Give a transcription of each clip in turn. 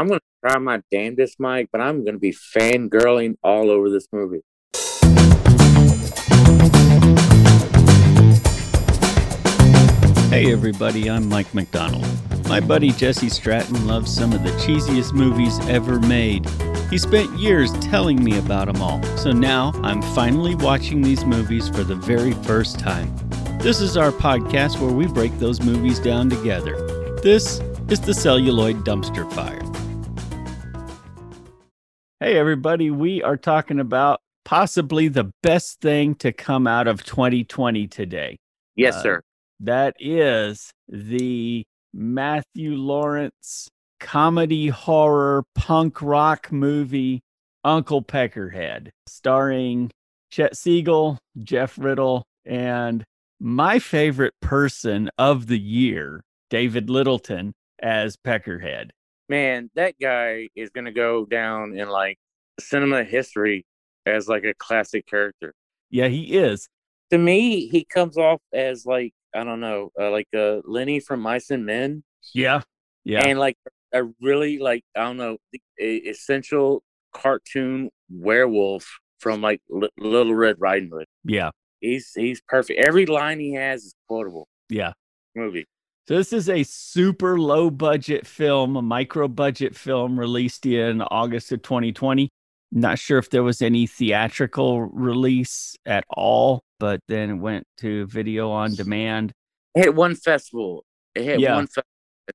I'm gonna try my damnedest, Mike, but I'm gonna be fangirling all over this movie. Hey everybody, I'm Mike McDonald. My buddy Jesse Stratton loves some of the cheesiest movies ever made. He spent years telling me about them all, so now I'm finally watching these movies for the very first time. This is our podcast where we break those movies down together. This is the Celluloid Dumpster Fire. Hey everybody, we are talking about possibly the best thing to come out of 2020 today. Yes, Uh, sir. That is the Matthew Lawrence comedy horror punk rock movie Uncle Peckerhead, starring Chet Siegel, Jeff Riddle, and my favorite person of the year, David Littleton, as Peckerhead. Man, that guy is gonna go down in like cinema history as like a classic character. Yeah, he is. To me, he comes off as like I don't know, uh, like uh, Lenny from Mice and Men, Yeah. Yeah. and like a really like I don't know, the essential cartoon werewolf from like L- Little Red Riding Hood. yeah. He's he's perfect. Every line he has is quotable. Yeah. Movie. So this is a super low budget film, a micro budget film released in August of 2020. Not sure if there was any theatrical release at all, but then it went to video on demand. It hit one festival. It hit Yeah. one festival,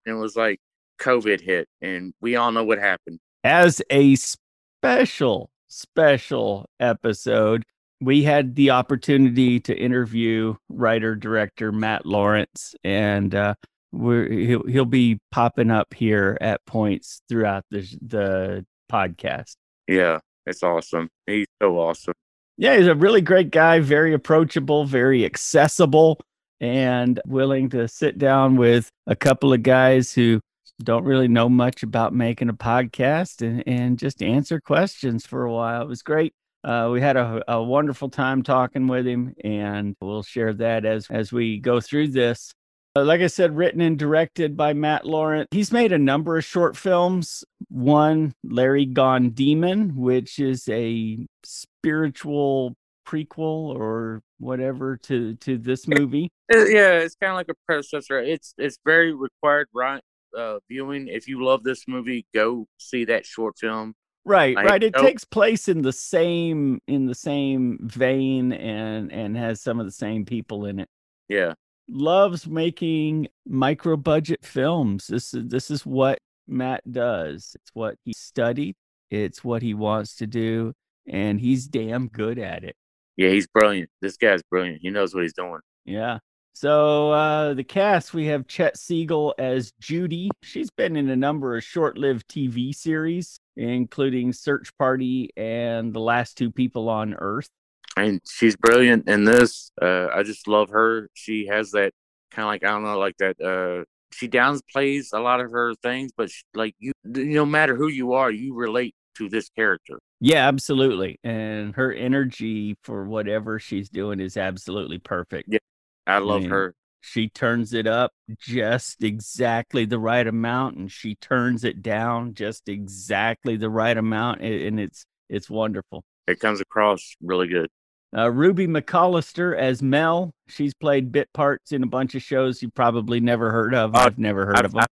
and it was like COVID hit, and we all know what happened. As a special, special episode, we had the opportunity to interview writer director Matt Lawrence, and uh, we're, he'll, he'll be popping up here at points throughout the, the podcast. Yeah, it's awesome. He's so awesome. Yeah, he's a really great guy, very approachable, very accessible, and willing to sit down with a couple of guys who don't really know much about making a podcast and, and just answer questions for a while. It was great. Uh, we had a, a wonderful time talking with him, and we'll share that as as we go through this. Uh, like I said, written and directed by Matt Lawrence. He's made a number of short films. One, Larry Gone Demon, which is a spiritual prequel or whatever to to this movie. Yeah, it's kind of like a predecessor. It's it's very required right uh, viewing. If you love this movie, go see that short film. Right, right. It takes place in the same in the same vein and and has some of the same people in it. Yeah, Loves making micro budget films. This is this is what Matt does. It's what he studied. It's what he wants to do, and he's damn good at it. yeah, he's brilliant. This guy's brilliant. He knows what he's doing. Yeah. So uh the cast we have Chet Siegel as Judy. She's been in a number of short-lived TV series, including Search Party and The Last Two People on Earth. and she's brilliant in this. Uh, I just love her. She has that kind of like I don't know, like that. Uh, she downplays a lot of her things, but she, like you, no matter who you are, you relate to this character. Yeah, absolutely. And her energy for whatever she's doing is absolutely perfect. Yeah. I love mean, her. She turns it up just exactly the right amount and she turns it down just exactly the right amount and it's it's wonderful. It comes across really good. Uh, Ruby McCollister as Mel. She's played bit parts in a bunch of shows you probably never heard of. Uh, I've never heard I've, of them. I've,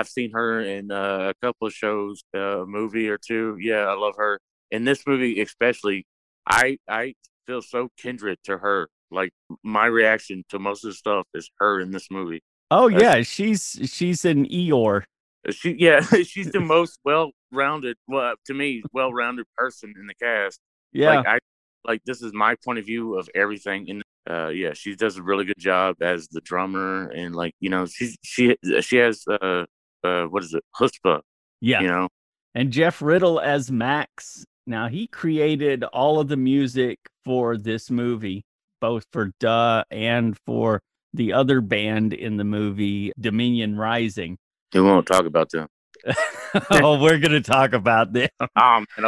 I've seen her in uh, a couple of shows, uh, a movie or two. Yeah, I love her. In this movie, especially, I I feel so kindred to her. Like my reaction to most of the stuff is her in this movie. oh that's- yeah, she's she's an Eeyore. She yeah, she's the most well-rounded, well to me, well-rounded person in the cast. Yeah, Like I like this is my point of view of everything and uh yeah, she does a really good job as the drummer and like, you know, she she she has uh uh what is it? Chutzpah, yeah. you know. And Jeff Riddle as Max. Now he created all of the music for this movie, both for Duh and for the other band in the movie, Dominion Rising. We won't talk about them. oh, we're gonna talk about them. Um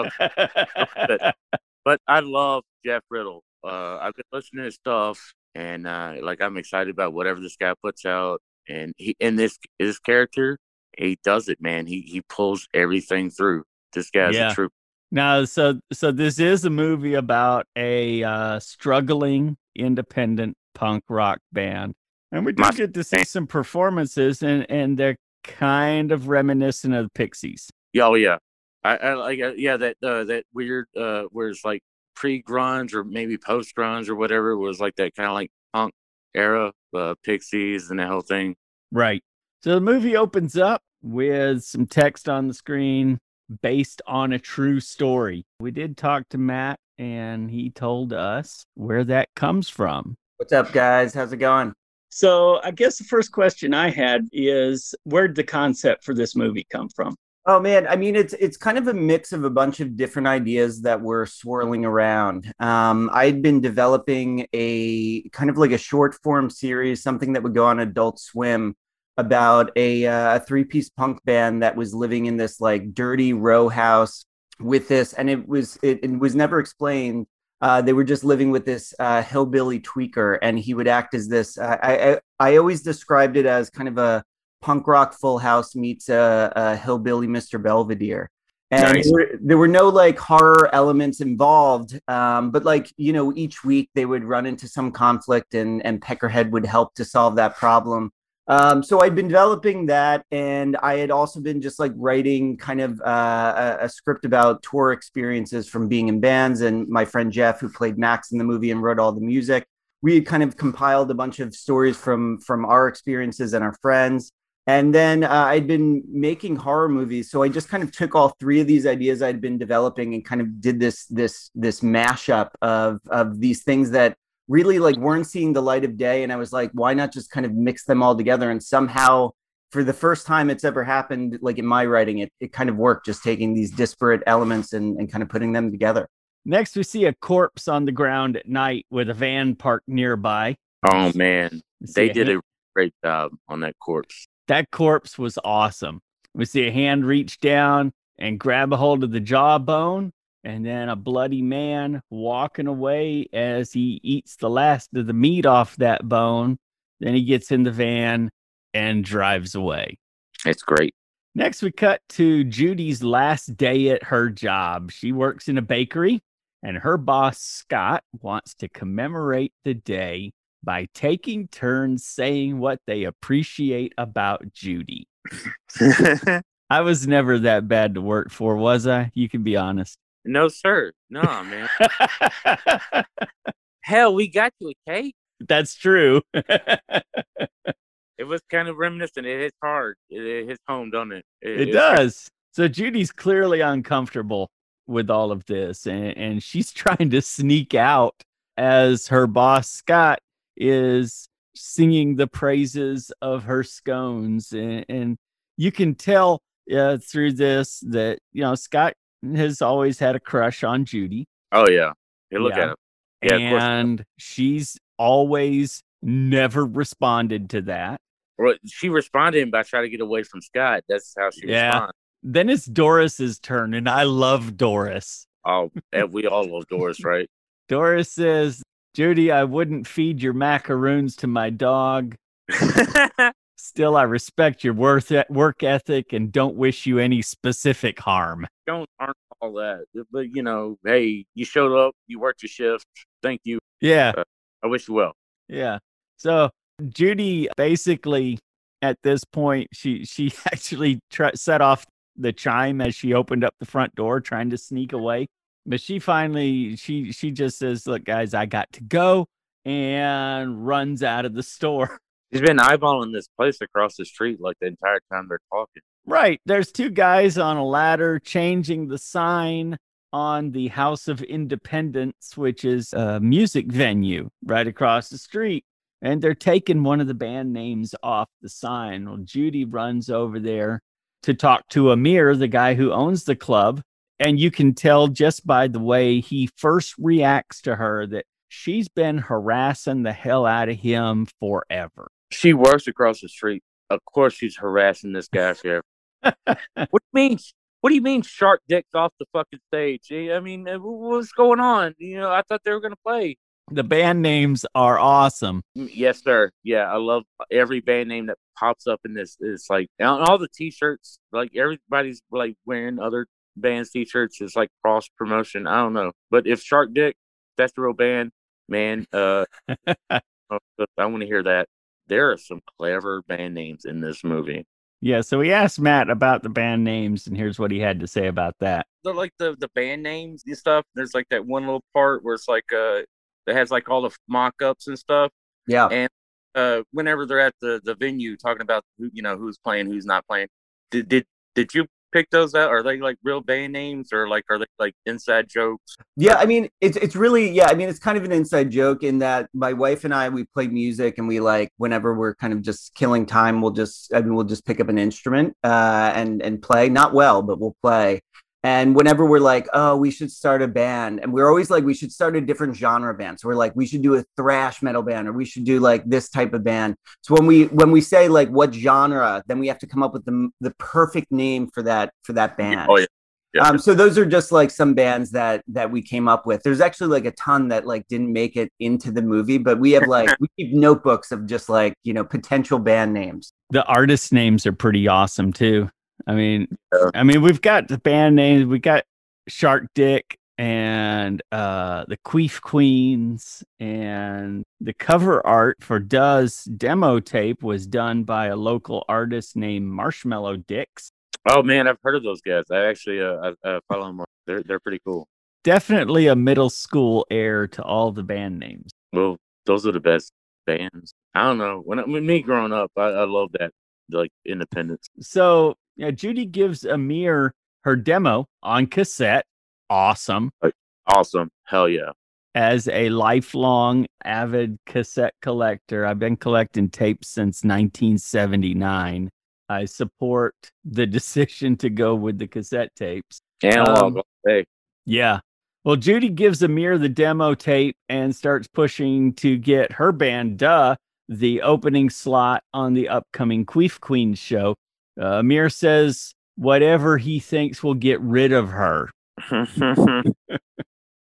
but I love Jeff Riddle. Uh I've been listening to his stuff and uh like I'm excited about whatever this guy puts out and he and this this character he does it, man. He he pulls everything through. This guy's Yeah. a true. Now, so so this is a movie about a uh, struggling independent punk rock band, and we do get to see some performances, and and they're kind of reminiscent of the Pixies. Yeah, oh yeah. I, I like uh, yeah that uh, that weird uh where it's like pre grunge or maybe post grunge or whatever it was like that kind of like punk era, uh, Pixies and that whole thing. Right. So the movie opens up with some text on the screen based on a true story. We did talk to Matt, and he told us where that comes from. What's up, guys? How's it going? So I guess the first question I had is where'd the concept for this movie come from? Oh man, I mean it's it's kind of a mix of a bunch of different ideas that were swirling around. Um, I'd been developing a kind of like a short form series, something that would go on Adult Swim, about a, uh, a three piece punk band that was living in this like dirty row house with this, and it was it, it was never explained. Uh, they were just living with this uh, hillbilly tweaker, and he would act as this. Uh, I, I I always described it as kind of a punk rock Full House meets a, a hillbilly Mr. Belvedere. And Nice. there, were, there were no like horror elements involved, um, but like you know, each week they would run into some conflict, and and Peckerhead would help to solve that problem. Um, so I'd been developing that, and I had also been just like writing kind of uh, a, a script about tour experiences from being in bands. And my friend Jeff, who played Max in the movie and wrote all the music, we had kind of compiled a bunch of stories from from our experiences and our friends. And then uh, I'd been making horror movies, so I just kind of took all three of these ideas I'd been developing and kind of did this this this mashup of of these things that really like weren't seeing the light of day. And I was like, why not just kind of mix them all together? And somehow, for the first time it's ever happened, like in my writing, it it kind of worked, just taking these disparate elements and and kind of putting them together. Next, we see a corpse on the ground at night with a van parked nearby. Oh man, they a did hand- a great job on that corpse. that corpse was awesome. We see a hand reach down and grab a hold of the jawbone, and then a bloody man walking away as he eats the last of the meat off that bone. Then he gets in the van and drives away. It's great. Next, we cut to Judy's last day at her job. She works in a bakery, and her boss, Scott, wants to commemorate the day by taking turns saying what they appreciate about Judy. I was never that bad to work for, was I? You can be honest. No, sir. No, man. Hell, we got you a cake. That's true. It was kind of reminiscent. It hits hard. It, it hits home, doesn't it? It it's- does. So Judy's clearly uncomfortable with all of this, and, and she's trying to sneak out as her boss Scott is singing the praises of her scones, and, and you can tell uh, through this that you know Scott has always had a crush on Judy, Oh yeah. Hey, look Yeah. at it. Yeah, and she's always never responded to that. Well, she responded by trying to get away from Scott. That's how she Yeah. responded. Then it's Doris's turn, and I love Doris. Oh, and we all love Doris, right? Doris says, Judy, I wouldn't feed your macaroons to my dog. Still, I respect your worth work ethic and don't wish you any specific harm. Don't aren't all that, uh, but you know, hey, you showed up, you worked your shift. Thank you. Yeah, uh, I wish you well. yeah. So Judy basically at this point she she actually tr- set off the chime as she opened up the front door trying to sneak away. But she finally she she just says, "Look guys, I got to go." and runs out of the store. He's been eyeballing this place across the street like the entire time they're talking. Right. There's two guys on a ladder changing the sign on the House of Independence, which is a music venue right across the street. And they're taking one of the band names off the sign. Well, Judy runs over there to talk to Amir, the guy who owns the club. And you can tell just by the way he first reacts to her that she's been harassing the hell out of him forever. She works across the street. Of course, she's harassing this guy, Sheriff. what do you mean? What do you mean, shark dicks off the fucking stage? Eh, I mean, uh, what's going on? You know, I thought they were gonna play. The band names are awesome. Mm, Yes, sir. Yeah, I love every band name that pops up in this. It's like all the T-shirts. Like everybody's like wearing other bands' T-shirts. It's like cross promotion. I don't know, but if Shark Dick, that's the real band, man. Uh, oh, I want to hear that. There are some clever band names in this movie. Yeah, so we asked Matt about the band names, and here's what he had to say about that. The like the the band names and stuff. There's like that one little part where it's like uh, it has like all the mock-ups and stuff. Yeah. And uh, whenever they're at the the venue talking about who you know who's playing, who's not playing, did did did you pick those out? Are they like real band names or like are they like inside jokes? Yeah, I mean, it's it's really yeah. I mean, it's kind of an inside joke in that my wife and I we play music and we like whenever we're kind of just killing time, we'll just I mean we'll just pick up an instrument uh, and and play. Not well, but we'll play. And whenever we're like, oh, we should start a band, and we're always like, we should start a different genre band. So we're like, we should do a thrash metal band, or we should do like this type of band. So when we when we say like what genre, then we have to come up with the the perfect name for that for that band. Oh yeah. Yeah. Um, so those are just like some bands that that we came up with. There's actually like a ton that like didn't make it into the movie, but we have like we keep notebooks of just like you know potential band names. The artist names are pretty awesome too. I mean, Yeah. I mean, we've got the band names. We got Shark Dick and uh, the Queef Queens, and the cover art for Duh's demo tape was done by a local artist named Marshmallow Dicks. Oh man, I've heard of those guys. I actually uh, I, uh follow them. They're they're pretty cool. Definitely a middle school air to all the band names. Well, those are the best bands. I don't know. When, I- when me growing up, I, I love that like independence. So yeah, Judy gives Amir her demo on cassette. Awesome. Awesome. Hell yeah. As a lifelong avid cassette collector, I've been collecting tapes since 1979. I support the decision to go with the cassette tapes. Analog. Um, hey, Yeah. Well, Judy gives Amir the demo tape and starts pushing to get her band, Duh, the opening slot on the upcoming Queef Queen show. Uh, Amir says whatever he thinks will get rid of her.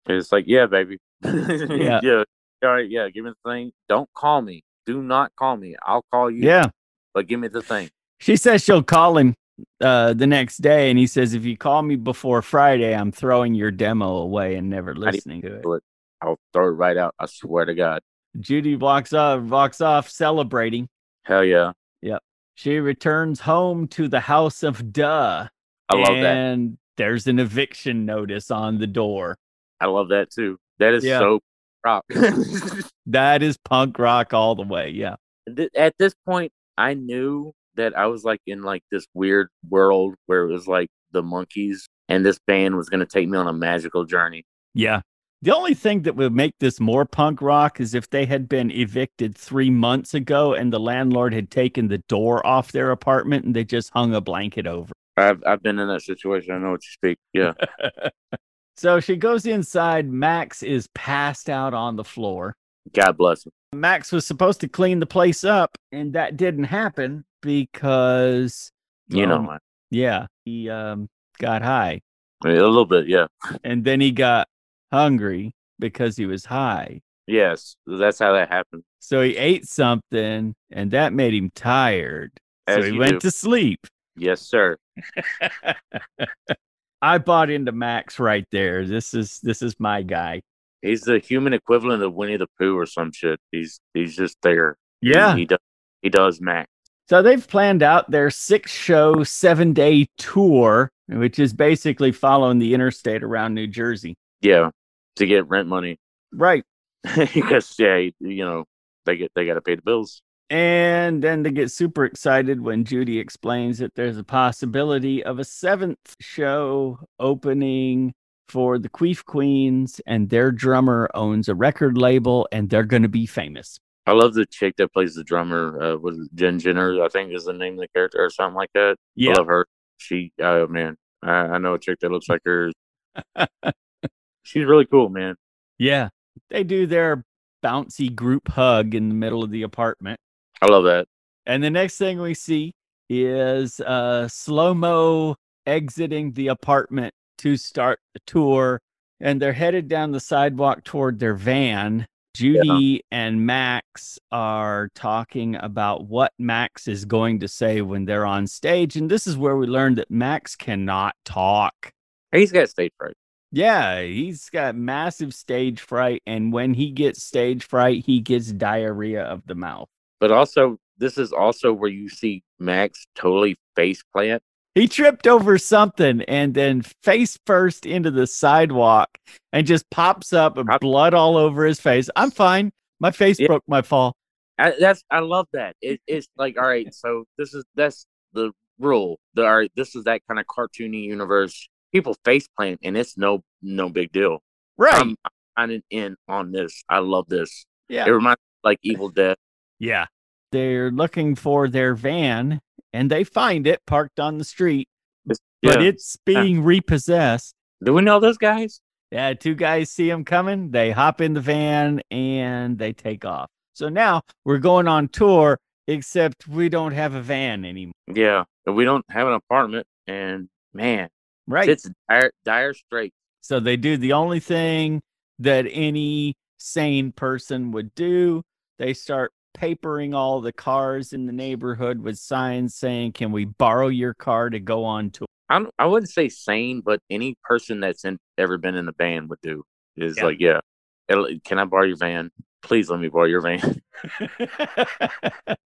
it's like yeah, baby. Yeah. yeah. All right. Yeah. Give me the thing. Don't call me. Do not call me. I'll call you. Yeah. But give me the thing. She says she'll call him uh, the next day, and he says, If you call me before Friday, I'm throwing your demo away and never listening to it. I'll throw it right out. I swear to God. Judy walks off, walks off celebrating. Hell yeah. She returns home to the house of Duh. I love that. and there's an eviction notice on the door. I love that too. That is Yeah. so rock. That is punk rock all the way. Yeah. At this point, I knew that I was like in like this weird world where it was like the Monkees, and this band was gonna take me on a magical journey. Yeah. The only thing that would make this more punk rock is if they had been evicted three months ago and the landlord had taken the door off their apartment and they just hung a blanket over. I've I've been in that situation. I know what you speak. Yeah. So she goes inside. Max is passed out on the floor. God bless him. Max was supposed to clean the place up, and that didn't happen because, You know, um, man. yeah, he um, got high. a little bit. Yeah. and then he got hungry because he was high. Yes, that's how that happened. So he ate something and that made him tired. So he went do. to sleep. Yes, sir. I bought into Max right there. This is this is my guy. He's the human equivalent of Winnie the Pooh or some shit. He's he's just there. Yeah. He, does he does Mac. So they've planned out their six show, seven day tour, which is basically following the interstate around New Jersey. Yeah. To get rent money. Right. because yeah, you know, they get they gotta pay the bills. And then they get super excited when Judy explains that there's a possibility of a seventh show opening for the Queef Queens, and their drummer owns a record label, and they're going to be famous. I love the chick that plays the drummer. Uh, was Jen Jenner? I think is the name of the character or something like that. Yeah, I love her. She, oh man, I, I know a chick that looks like her. She's really cool, man. Yeah. They do their bouncy group hug in the middle of the apartment. I love that. And the next thing we see is uh, slow mo exiting the apartment to start the tour. And they're headed down the sidewalk toward their van. Judy and Max are talking about what Max is going to say when they're on stage. And this is where we learned that Max cannot talk. He's got stage fright. Yeah, he's got massive stage fright. And when he gets stage fright, he gets diarrhea of the mouth. But also, this is also where you see Max totally face plant. He tripped over something and then face first into the sidewalk and just pops up with blood all over his face. I'm fine. My face Yeah. broke my fall. I, that's I love that. It, it's like all right, so this is that's the rule. The all right, this is that kind of cartoony universe. People face plant, and it's no no big deal. Right. I'm of in on this. I love this. yeah. It reminds me of, like Evil Dead. Yeah. They're looking for their van and they find it parked on the street, but Yeah. it's being repossessed. Do we know those guys? Yeah, two guys see them coming. They hop in the van and they take off. So now we're going on tour, except we don't have a van anymore. Yeah, we don't have an apartment, and man, Right. it's dire, dire straits. So they do the only thing that any sane person would do. They start papering all the cars in the neighborhood with signs saying, Can we borrow your car to go on tour? I don't- I wouldn't say sane, but any person that's in, ever been in the band would do. Is Yeah. like, yeah, can I borrow your van? Please let me borrow your van.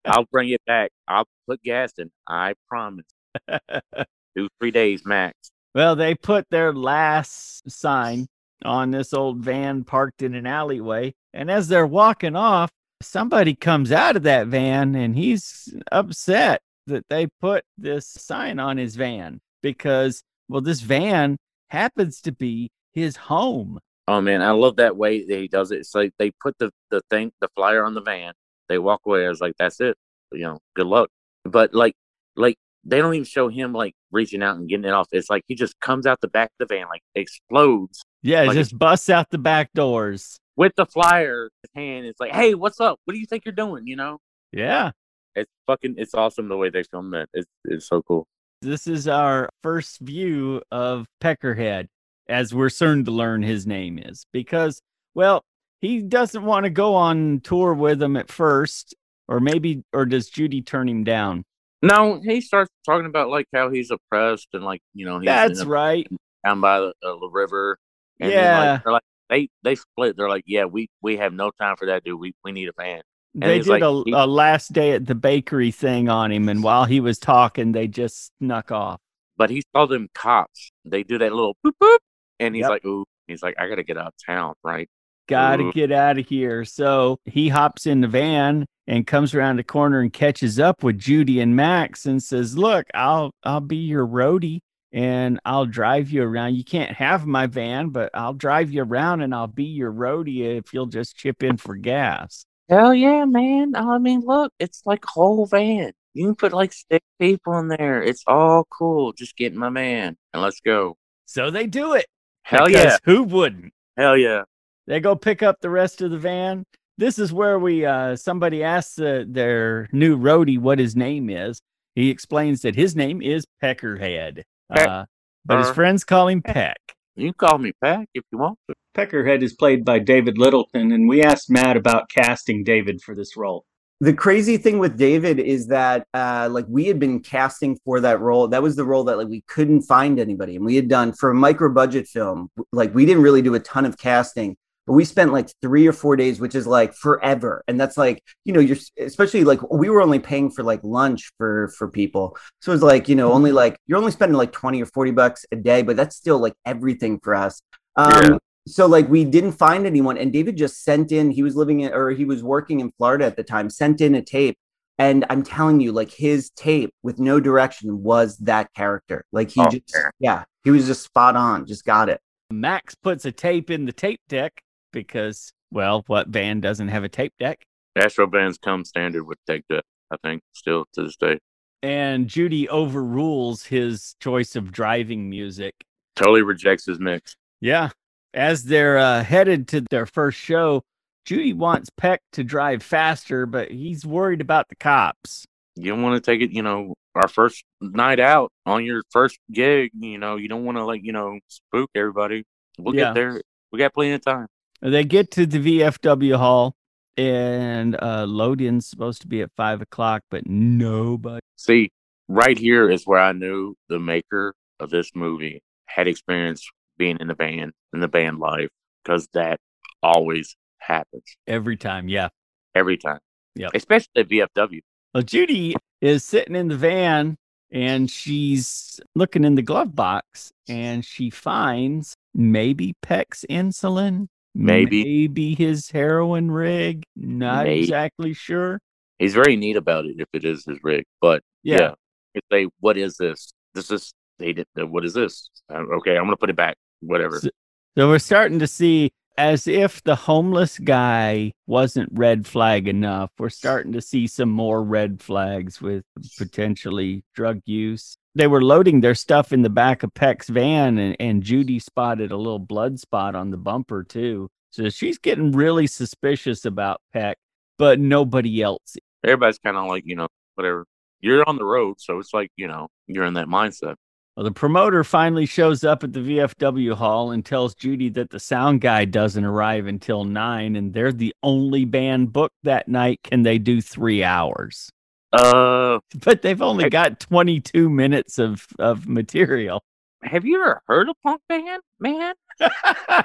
I'll bring it back. I'll put gas in. I promise. Two three days max. Well, they put their last sign on this old van parked in an alleyway. And as they're walking off, somebody comes out of that van and he's upset that they put this sign on his van because, well, this van happens to be his home. Oh man, I love that way that he does it. It's like they put the the thing, the flyer on the van. They walk away. I was like, that's it. You know, good luck. But like, like they don't even show him like reaching out and getting it off. It's like he just comes out the back of the van, like explodes Yeah, Like just busts out the back doors. with the flyer in his hand. It's like, hey, what's up? What do you think you're doing? You know, Yeah. it's fucking, it's awesome the way they filmed that. It's it's so cool. This is our first view of Peckerhead, as we're soon to learn his name is, because, well, he doesn't want to go on tour with them at first, or maybe, or does Judy turn him down? No, he starts talking about like how he's oppressed and like you know he's That's a- right. down by the, uh, the river. And Yeah. like, they're like they they split. They're like, yeah, we we have no time for that, dude. We we need a van. They he's did like- a, he- a last day at the bakery thing on him, and while he was talking, they just snuck off. But he saw them cops. They do that little boop boop, and he's Yep. like, ooh, he's like, I gotta get out of town, right? Gotta Ooh. get out of here. So he hops in the van and comes around the corner and catches up with Judy and Max and says, Look, I'll I'll be your roadie and I'll drive you around. You can't have my van, but I'll drive you around and I'll be your roadie if you'll just chip in for gas. Hell yeah, man. I mean, look, it's like a whole van. You can put like six people in there. It's all cool. Just get in my man and let's go. So they do it. Hell yeah. Who wouldn't? Hell yeah. They go pick up the rest of the van. This is where we uh somebody asks uh, their new roadie what his name is. He explains that his name is Peckerhead. Peck- Uh, but his friends call him Peck. You can call me Pack if you want to. Peckerhead is played by David Littleton, and we asked Matt about casting David for this role. the crazy thing with David is that uh, like we had been casting for that role. That was the role that like we couldn't find anybody, and we had done for a micro budget film. Like we didn't really do a ton of casting, but we spent like three or four days, which is like forever. And that's like you know you're especially like we were only paying for like lunch for for people, so it's like you know only like you're only spending like twenty or forty bucks a day, but that's still like everything for us. Um, Yeah. so like we didn't find anyone and david just sent in he was living in or he was working in florida at the time sent in a tape and i'm telling you like his tape with no direction was that character like he Oh, just fair. yeah he was just spot on just got it Max puts a tape in the tape deck because, well, what band doesn't have a tape deck? Astro vans come standard with tape deck, I think, still to this day. And Judy overrules his choice of driving music. Totally rejects his mix. Yeah. As they're uh, headed to their first show, Judy wants Peck to drive faster, but he's worried about the cops. You don't want to take it, you know, our first night out on your first gig, you know, you don't want to like, you know, spook everybody. We'll Yeah. get there. We got plenty of time. They get to the VFW hall, and uh, load-in's supposed to be at five o'clock, but nobody. See, right here is where I knew the maker of this movie had experience being in the band in the band life because that always happens Every time, yeah. every time. Yeah, Especially at VFW. Well, Judy is sitting in the van and she's looking in the glove box and she finds maybe Peck's insulin, Maybe. maybe his heroin rig. Not Maybe. exactly sure. He's very neat about it if it is his rig. But Yeah. yeah, if they, what is this? This is they did. What is this? Uh, okay, I'm gonna put it back. Whatever. So- So we're starting to see as if the homeless guy wasn't red flag enough. We're starting to see some more red flags with potentially drug use. They were loading their stuff in the back of Peck's van, and, and Judy spotted a little blood spot on the bumper, too. So she's getting really suspicious about Peck, but nobody else. Everybody's kind of like you know whatever. You're on the road, so it's like you know you're in that mindset. Well, the promoter finally shows up at the VFW hall and tells Judy that the sound guy doesn't arrive until nine, and they're the only band booked that night. Can they do three hours? Uh, But they've only Hey. got 22 minutes of, of material. have you ever heard of punk band, man? I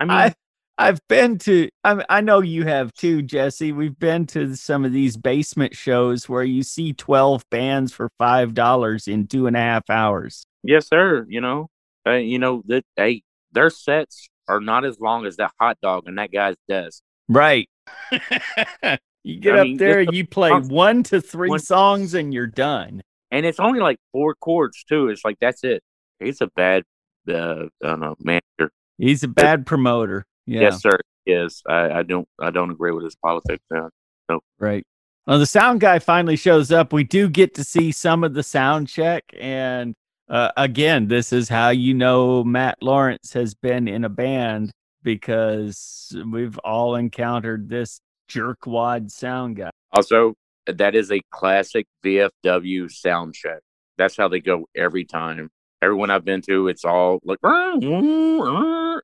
mean, I, I've been to, I, I know you have too, Jesse. We've been to some of these basement shows where you see 12 bands for $5 in two and a half hours. yes, sir. You know, uh, you know that. Hey, their sets are not as long as that hot dog and that guy's desk. Right. you get I up mean, there, you play songs- one to three one- songs, and you're done. and it's only like four chords too. It's like that's it. He's a bad, uh, I don't know, manager. He's a bad promoter. Yeah, Yes, sir. Yes, I, I don't, I don't agree with his politics. No, right. Well, the sound guy finally shows up. We do get to see some of the sound check, and uh, again, this is how you know Matt Lawrence has been in a band because we've all encountered this jerkwad sound guy. also, that is a classic VFW sound check. That's how they go every time. Everyone I've been to, it's all like,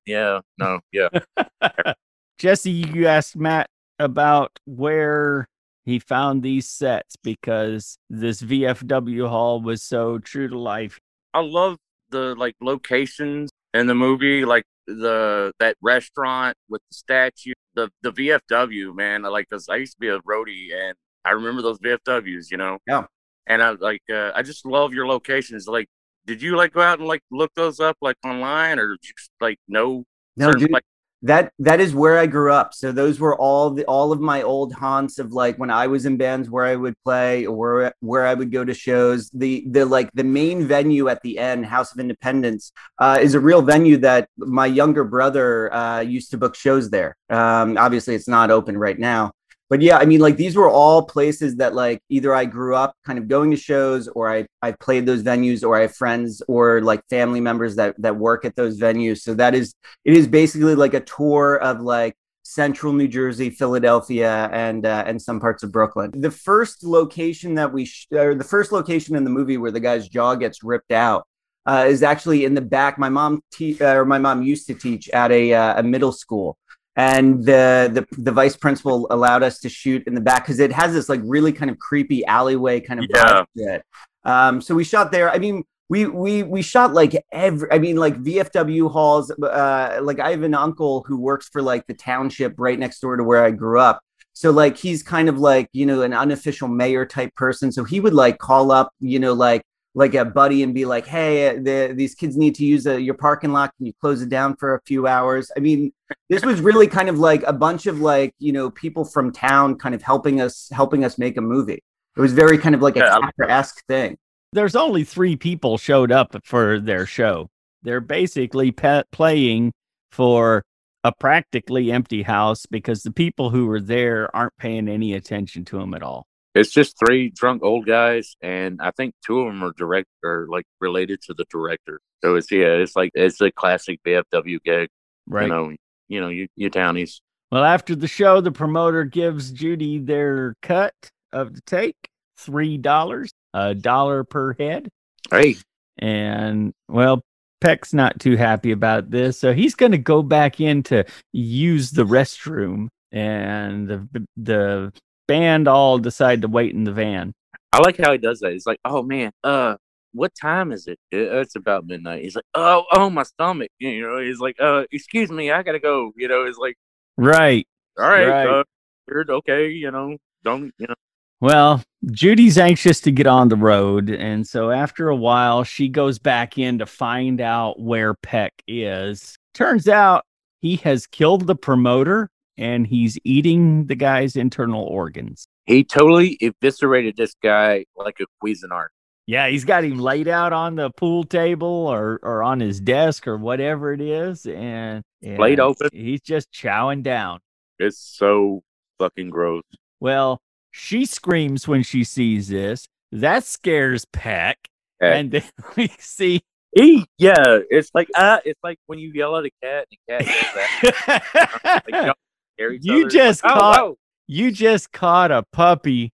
yeah, no, yeah. Jesse, you asked Matt about where he found these sets because this VFW hall was so true to life. I love the like locations in the movie, like the that restaurant with the statue, the the VFW man. I like, cause I used to be a roadie, and I remember those VFWs, you know. Yeah. And I like, uh, I just love your locations. Like, did you like go out and like look those up like online, or just like know? No, certain dude, pla- that that is where I grew up. So those were all the all of my old haunts of like when I was in bands where I would play or where where I would go to shows. The the like the main venue at the end, House of Independence, uh, is a real venue that my younger brother uh, used to book shows there. Um, obviously, it's not open right now. But yeah, I mean, like these were all places that like either I grew up kind of going to shows, or I I played those venues, or I have friends or like family members that that work at those venues. So that is it is basically like a tour of like central New Jersey, Philadelphia, and uh, and some parts of Brooklyn. The first location that we sh- or the first location in the movie where the guy's jaw gets ripped out uh, is actually in the back. My mom te- uh, or my mom used to teach at a uh, a middle school. And the, the the vice principal allowed us to shoot in the back because it has this like really kind of creepy alleyway kind of Yeah. vibe. Um, so we shot there. I mean, we we we shot like every i mean like vfw halls uh like i have an uncle who works for like the township right next door to where i grew up so like he's kind of like you know an unofficial mayor type person so he would like call up you know like like a buddy and be like hey the, these kids need to use uh your parking lot. Can you close it down for a few hours? I mean this was really kind of like a bunch of like you know people from town kind of helping us helping us make a movie. It was very kind of like a Yeah, esque thing. There's only three people showed up for their show. They're basically pe- playing for a practically empty house because the people who were there aren't paying any attention to them at all. It's just three drunk old guys, and I think two of them are direct or like related to the director. So it's yeah, it's like it's a classic VFW gig. Right. You know, you know, you you townies. Well, after the show, the promoter gives Judy their cut of the take $3, a dollar per head. Hey, And well, Peck's not too happy about this, so he's going to go back in to use the restroom, and the the band all decide to wait in the van. I like how he does that. He's like, "Oh man, uh, what time is it? It- It's about midnight." He's like, "Oh, oh, my stomach." You know, he's like, "Uh, excuse me, I gotta go." You know, he's like, Right. "All right, Right. Uh, you're okay." You know, don't you know? Well, Judy's anxious to get on the road. And so after a while, she goes back in to find out where Peck is. Turns out he has killed the promoter and he's eating the guy's internal organs. He totally eviscerated this guy like a Cuisinart. Yeah, he's got him laid out on the pool table or, or on his desk or whatever it is. And, and open. He's just chowing down. It's so fucking gross. Well, she screams when she sees this. That scares Peck. And then we see He, yeah, it's like uh, it's like when you yell at a cat and the cat does that. Like, y'all scare each You just Like, caught- oh. you just caught a puppy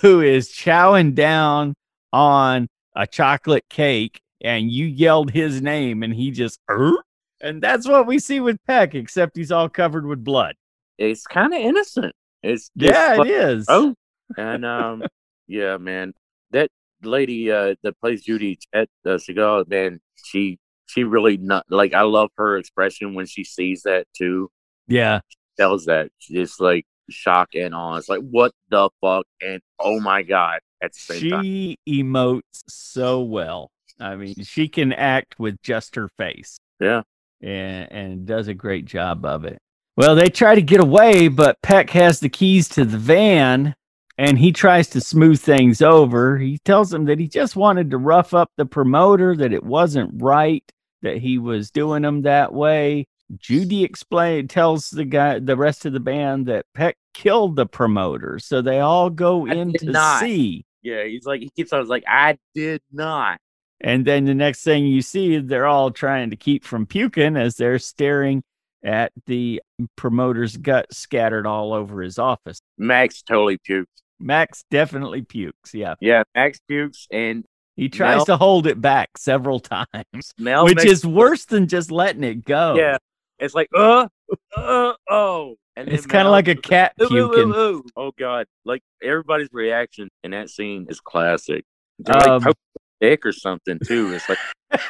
who is chowing down on a chocolate cake and you yelled his name and he just "Er?" and that's what we see with Peck except he's all covered with blood. It's kind of innocent. It's Yeah, it is. Oh, and um, yeah, man, that lady uh that plays Judy at uh, Siegel, man, she she really not like I love her expression when she sees that too. Yeah. Tells that just like shock and awe. It's like what the fuck and oh my god at the same time. She emotes so well. I mean, she can act with just her face. Yeah. And, and does a great job of it. Well, they try to get away, but Peck has the keys to the van and he tries to smooth things over. He tells them that he just wanted to rough up the promoter, that it wasn't right that he was doing them that way. Judy explain tells the guy the rest of the band that Peck killed the promoter. So they all go I in to not. see. Yeah, he's like he keeps on like I did not. And then the next thing you see, they're all trying to keep from puking as they're staring at the promoter's gut scattered all over his office. Max totally pukes. Max definitely pukes. Yeah. Yeah, Max pukes and He tries Mel- to hold it back several times, Mel which makes- is worse than just letting it go. yeah. It's like uh uh oh, and It's kind of like a cat puking. Oh god! Like everybody's reaction in that scene is classic. They're like Um, the dick or something too. It's like get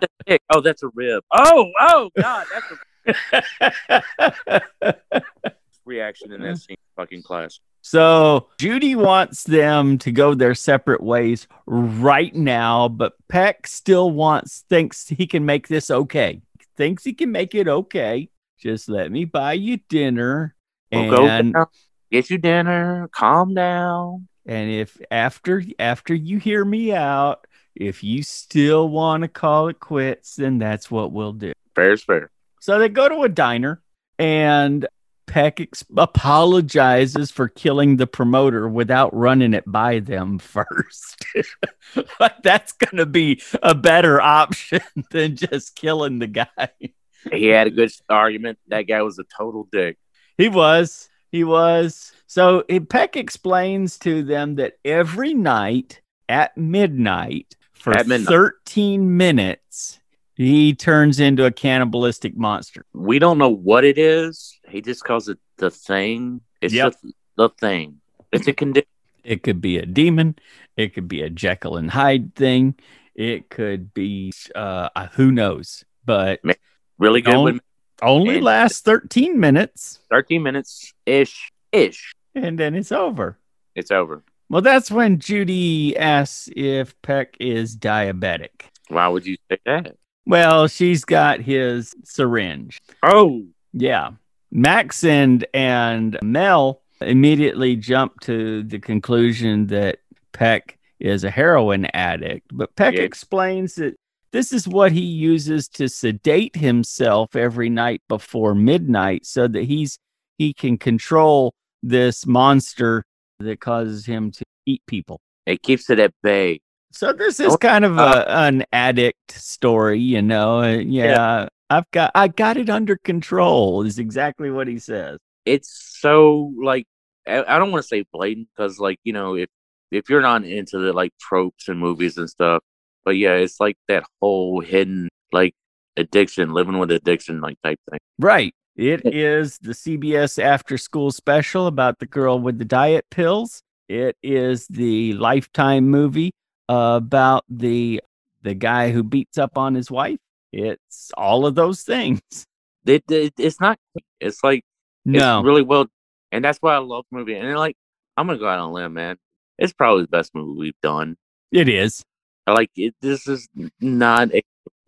the dick? Oh, that's a rib. Oh, oh god, that's a reaction in that scene. Fucking class. So Judy wants them to go their separate ways right now, but Peck still wants, thinks he can make this okay. Thinks he can make it okay. Just let me buy you dinner. We'll and get you dinner. Calm down. and if after after you hear me out, if you still want to call it quits, then that's what we'll do. Fair's fair. So they go to a diner and Peck ex- apologizes for killing the promoter without running it by them first. but that's going to be a better option than just killing the guy. He had a good argument. That guy was a total dick. He was. He was. So Peck explains to them that every night at midnight for At midnight. 13 minutes, he turns into a cannibalistic monster. We don't know what it is. He just calls it the thing. It's Yep. the, the thing. It's a condition. It could be a demon. It could be a Jekyll and Hyde thing. It could be uh, uh, who knows, but Really good. Don't- only lasts 13 minutes 13 minutes ish. Ish. and then it's over. It's over. Well, that's when Judy asks if Peck is diabetic. Why would you say that? Well, she's got his syringe. Oh, Yeah. Max and, and Mel immediately jump to the conclusion that Peck is a heroin addict. But Peck Yeah. explains that this is what he uses to sedate himself every night before midnight so that he's he can control this monster that causes him to eat people. it keeps it at bay. So this is kind of uh, a, an addict story, you know. Uh, yeah, I've got I got it under control is exactly what he says. It's so like I, I don't want to say blatant because like you know if if you're not into the like tropes and movies and stuff, But yeah, it's like that whole hidden like addiction, living with addiction, like type thing. Right. It is the CBS after school special about the girl with the diet pills. It is the Lifetime movie about the the guy who beats up on his wife. It's all of those things. It, it it's not. It's like No. it's really well, and that's why I love the movie. And like, I'm gonna go out on a limb, man. It's probably the best movie we've done. it is. I like it. This is not a.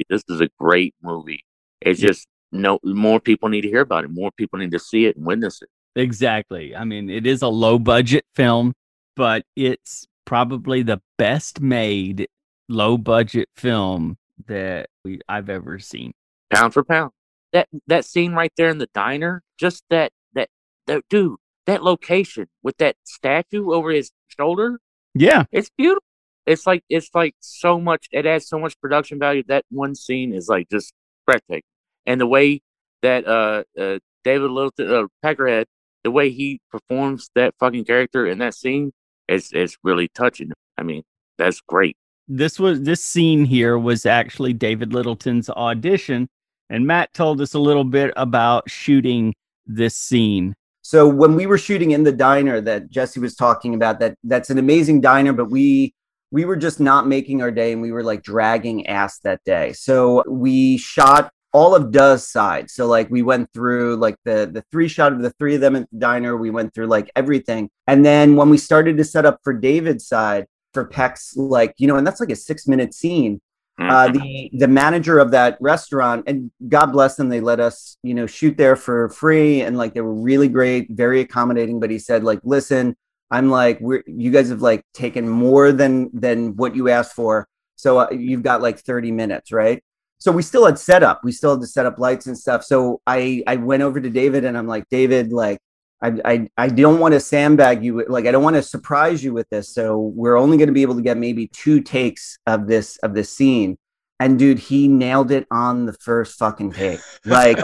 This is a great movie. It's just no more people need to hear about it. More people need to see it and witness it. Exactly. I mean, it is a low budget film, but it's probably the best made low budget film that we I've ever seen. pound for pound. That that scene right there in the diner, just that that that dude, that location with that statue over his shoulder, Yeah. it's beautiful. It's like it's like so much. It adds so much production value. That one scene is like just breathtaking, and the way that uh, uh David Littleton, uh, Peckerhead, the way he performs that fucking character in that scene, it's it's really touching. I mean, that's great. This was this scene here was actually David Littleton's audition, and Matt told us a little bit about shooting this scene. So when we were shooting in the diner that Jesse was talking about, that that's an amazing diner, but we we were just not making our day and we were like dragging ass that day. So we shot all of Duh's side. So like we went through like the the three shot of the three of them at the diner. We went through like everything. And then when we started to set up for David's side for Peck's like, you know, and that's like a six minute scene uh, the the manager of that restaurant and god bless them they let us you know shoot there for free and like they were really great very accommodating but he said like listen i'm like we're you guys have like taken more than than what you asked for so uh, you've got like 30 minutes right so we still had setup we still had to set up lights and stuff so i i went over to david and i'm like david like I, I, I don't want to sandbag you. Like, I don't want to surprise you with this. So we're only going to be able to get maybe two takes of this, of this scene. And dude, he nailed it on the first fucking take. Like,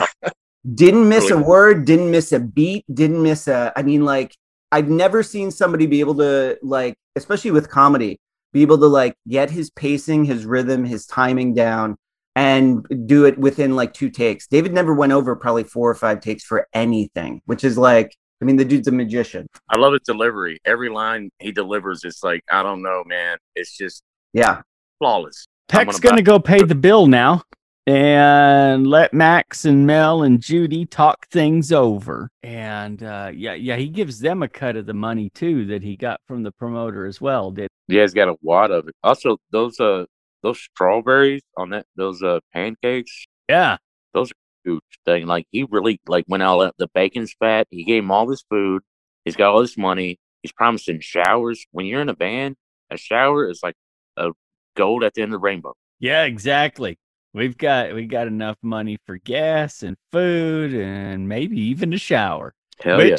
didn't miss a word, didn't miss a beat, didn't miss a, I mean, like, I've never seen somebody be able to, like, especially with comedy, be able to, like, get his pacing, his rhythm, his timing down and do it within like two takes. David never went over probably four or five takes for anything, which is like, I mean, the dude's a magician. I love his delivery. Every line he delivers, it's like I don't know, man. It's just Yeah. flawless. I'm Peck's gonna going to go pay the bill now and let Max and Mel and Judy talk things over. And uh, yeah, yeah, he gives them a cut of the money too that he got from the promoter as well. Did Yeah, he's got a wad of it. Also, those uh those strawberries on that those uh pancakes, yeah, those are huge thing. Like he really like went all out. The bacon's fat. He gave him all this food. He's got all this money. He's promising showers. When you're in a band, a shower is like a gold at the end of the rainbow. yeah, exactly. We've got we got enough money for gas and food and maybe even a shower. Hell which yeah!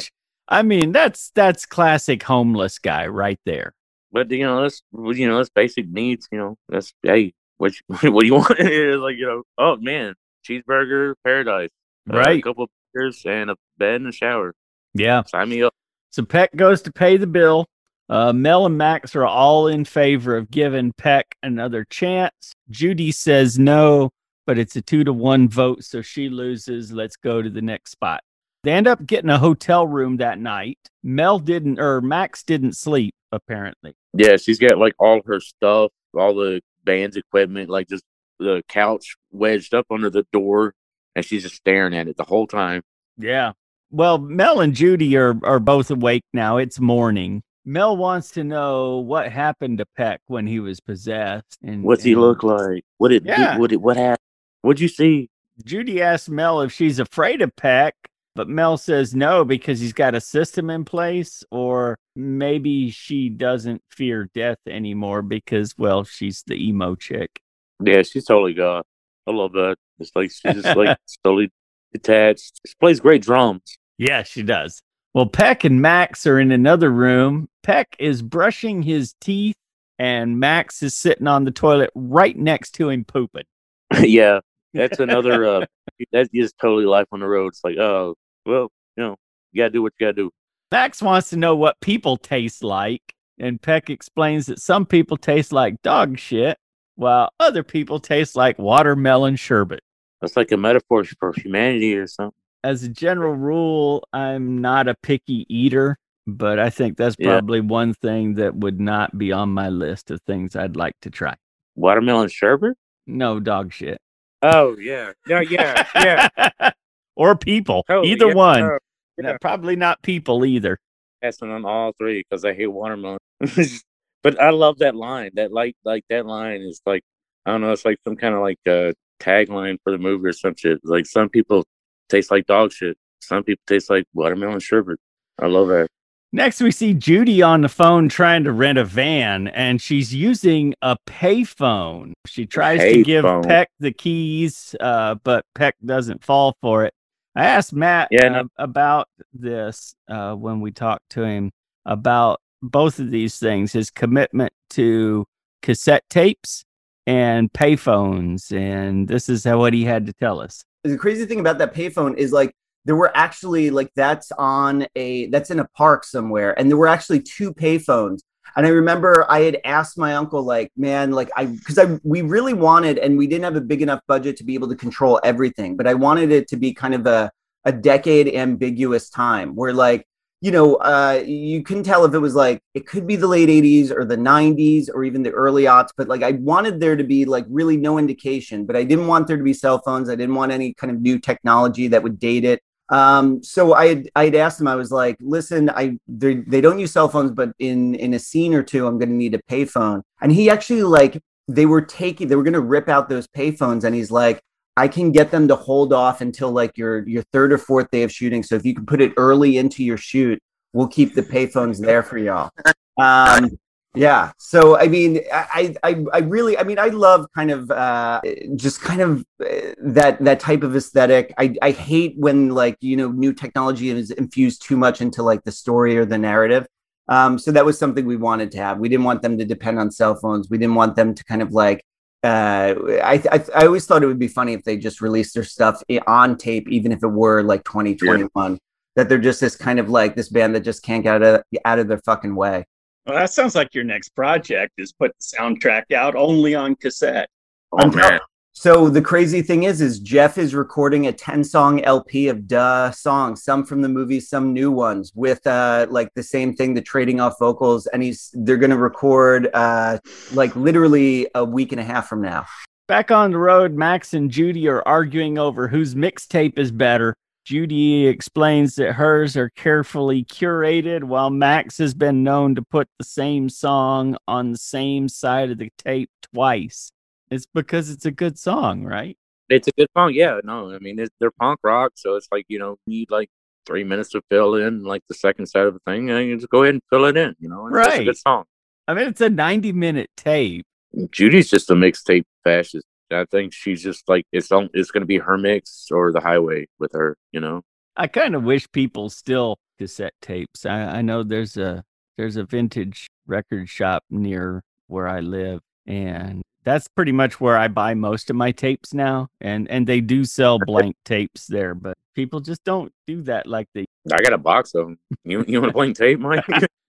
I mean, that's that's classic homeless guy right there. But you know, that's you know, that's basic needs. You know, that's hey, what you, what do you want? it's like you know, oh man, cheeseburger, paradise, uh, a Right. couple of beers and a bed and a shower. Yeah. Sign me up. So Peck goes to pay the bill. Uh, Mel and Max are all in favor of giving Peck another chance. Judy says no, but it's a two to one vote, so she loses. Let's go to the next spot. They end up getting a hotel room that night. Mel didn't, or Max didn't sleep, apparently. Yeah, she's got like all her stuff, all the band's equipment, like just the couch wedged up under the door, and she's just staring at it the whole time. Yeah. Well, Mel and Judy are, are both awake now. It's morning. Mel wants to know what happened to Peck when he was possessed. And What's he look like? What did Yeah. what did what happened? What'd you see? Judy asks Mel if she's afraid of Peck, but Mel says no because he's got a system in place, or maybe she doesn't fear death anymore because, well, she's the emo chick. Yeah, she's totally gone. I love that. It's like she's just like totally detached. She plays great drums. Yeah, she does. Well, Peck and Max are in another room. Peck is brushing his teeth, and Max is sitting on the toilet right next to him pooping. yeah, that's another. uh That's just totally life on the road. It's like, oh, well, you know, you gotta do what you gotta do. Max wants to know what people taste like, and Peck explains that some people taste like dog shit, while other people taste like watermelon sherbet. That's like a metaphor for humanity or something. As a general rule, I'm not a picky eater, but I think that's Yeah. probably one thing that would not be on my list of things I'd like to try. Watermelon sherbet? No dog shit. Oh yeah, yeah, yeah, yeah. or people. Totally, either yeah, one. No, yeah. probably not people either. passing on all three because I hate watermelon. but I love that line. That like like that line is like I don't know. It's like some kind of like uh, tagline for the movie or some shit. Like some people taste like dog shit. Some people taste like watermelon sherbet. I love that. Next, we see Judy on the phone trying to rent a van, and she's using a payphone. She tries to give Payphone. Peck the keys, uh, but Peck doesn't fall for it. I asked Matt Yeah, uh, no. about this uh, when we talked to him about both of these things his commitment to cassette tapes and payphones. And this is how, what he had to tell us. the crazy thing about that payphone is like there were actually like that's on a that's in a park somewhere and there were actually two payphones. And i remember i had asked my uncle like man like i because i we really wanted and we didn't have a big enough budget to be able to control everything but i wanted it to be kind of a a decade ambiguous time where like you know uh you couldn't tell if it was like it could be the late 80s or the 90s or even the early aughts but like i wanted there to be like really no indication but i didn't want there to be cell phones. I didn't want any kind of new technology that would date it um so i had i had asked him i was like listen i they they don't use cell phones but in in a scene or two i'm going to need a payphone and he actually like they were taking they were going to rip out those payphones and he's like I can get them to hold off until like your your third or fourth day of shooting. So if you can put it early into your shoot, we'll keep the payphones there for y'all. Um, yeah. So I mean, I, I I really I mean I love kind of uh, just kind of uh, that that type of aesthetic. I I hate when like you know new technology is infused too much into like the story or the narrative. Um, so that was something we wanted to have. We didn't want them to depend on cell phones. We didn't want them to kind of like uh, I, I I always thought it would be funny if they just released their stuff on tape, even if it were like 2021. That they're just this kind of like this band that just can't get out of out of their fucking way. Well, that sounds like your next project is put the soundtrack out only on cassette. Oh man, So the crazy thing is, is Jeff is recording a 10 song LP of duh songs, some from the movie, some new ones with uh like the same thing, the trading off vocals, and he's they're gonna record uh like literally a week and a half from now. Back on the road, Max and Judy are arguing over whose mixtape is better. Judy explains that hers are carefully curated, while Max has been known to put the same song on the same side of the tape twice. It's because it's a good song, right? it's a good song. Yeah, no, I mean it's, they're punk rock, so it's like you know you need like three minutes to fill in like the second side of the thing, and you just go ahead and fill it in. You know, and it's a Right. good song. I mean, it's a 90 minute tape. Judy's just a mixtape fascist. I think she's just like it's on. It's gonna be her mix or the highway with her. You know. I kind of wish people still cassette tapes. I, I know there's a there's a vintage record shop near where I live, and that's pretty much where I buy most of my tapes now. And and they do sell blank tapes there, but people just don't do that like they. I got a box of them. You you want to blank tape, Mike?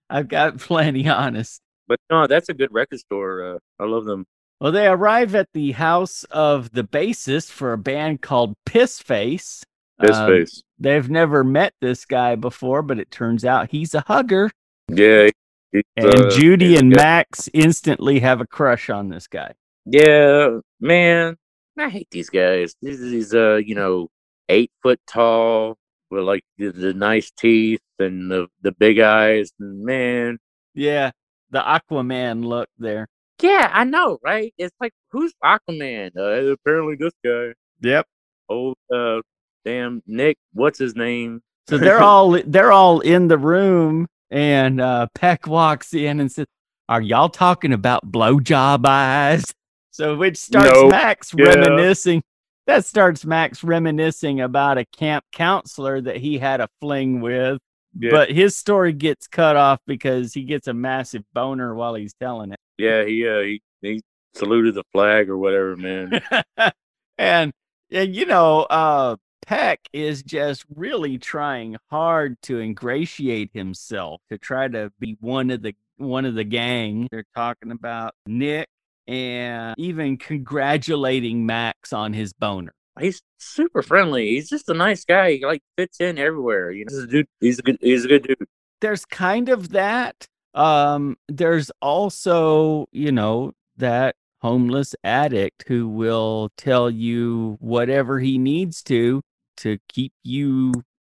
I've got plenty, honest. but no, that's a good record store. Uh, I love them. Well, they arrive at the house of the bassist for a band called Piss Face. This Um, face. They've never met this guy before, but it turns out he's a hugger. Yeah. And uh, Judy and. Max instantly have a crush on this guy. Yeah, man, I hate these guys. These these uh, you know, eight foot tall with like the, the nice teeth and the the big eyes. And man, Yeah, the Aquaman look there. Yeah, I know, right? It's like who's Aquaman? Uh, apparently this guy. Yep. Old uh, damn Nick. What's his name? So they're all they're all in the room, and uh, Peck walks in and says, "Are y'all talking about blowjob eyes?" So which starts No. Max Yeah. reminiscing. That starts Max reminiscing about a camp counselor that he had a fling with. Yeah. But his story gets cut off because he gets a massive boner while he's telling it. Yeah, he uh he, he saluted the flag or whatever, man. and and you know, uh Peck is just really trying hard to ingratiate himself to try to be one of the one of the gang. They're talking about Nick and even congratulating Max on his boner. He's super friendly. He's just a nice guy. He like fits in everywhere. You know, he's a dude. He's a good. He's a good dude. There's kind of that. Um, there's also, you know, that homeless addict who will tell you whatever he needs to to keep you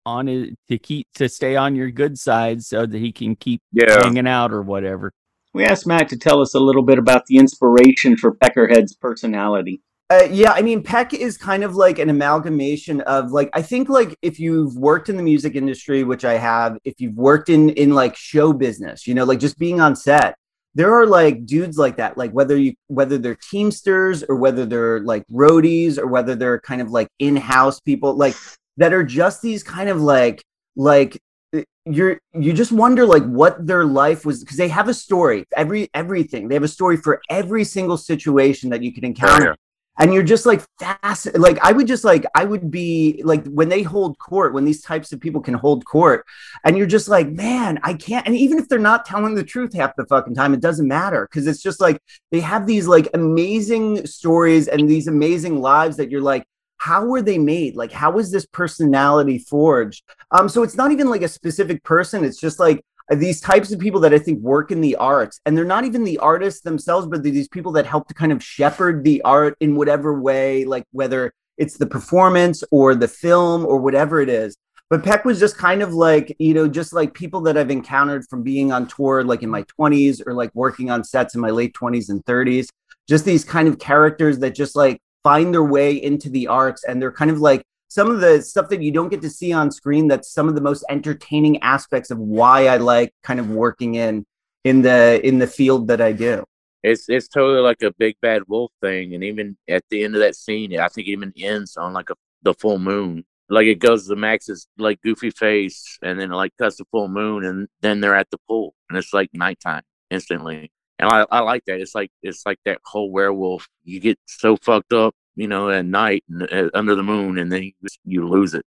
on it to keep to stay on your good side so that he can keep Yeah. hanging out or whatever. We asked Matt to tell us a little bit about the inspiration for Peckerhead's personality. Uh, yeah, I mean, Peck is kind of like an amalgamation of like I think like if you've worked in the music industry, which I have, if you've worked in in like show business, you know, like just being on set, there are like dudes like that, like whether you whether they're teamsters or whether they're like roadies or whether they're kind of like in-house people, like that are just these kind of like like uh, you're you just wonder like what their life was because they have a story every everything they have a story for every single situation that you can encounter yeah. And you're just like fast like i would just like i would be like when they hold court when these types of people can hold court and you're just like man i can't and even if they're not telling the truth half the fucking time it doesn't matter because it's just like they have these like amazing stories and these amazing lives that you're like how were they made? Like how was this personality forged? Um so it's not even like a specific person it's just like these types of people that I think work in the arts, and they're not even the artists themselves, but these people that help to kind of shepherd the art in whatever way, like whether it's the performance or the film or whatever it is. But Peck was just kind of like, you know, just like people that I've encountered from being on tour, like in my 20s or like working on sets in my late 20s and 30s. Just these kind of characters that just like find their way into the arts and they're kind of like some of the stuff that you don't get to see on screen that's some of the most entertaining aspects of why I like kind of working in in the in the field that I do. It's it's totally like a big bad wolf thing, and even at the end of that scene, I think it even ends on like a the full moon. Like it goes to Max's like goofy face, and then like cuts the full moon, and then they're at the pool, and it's like nighttime instantly. And I, I like that. It's like it's like that whole werewolf. You get so fucked up, you know, at night and, uh, under the moon, and then you, you lose it.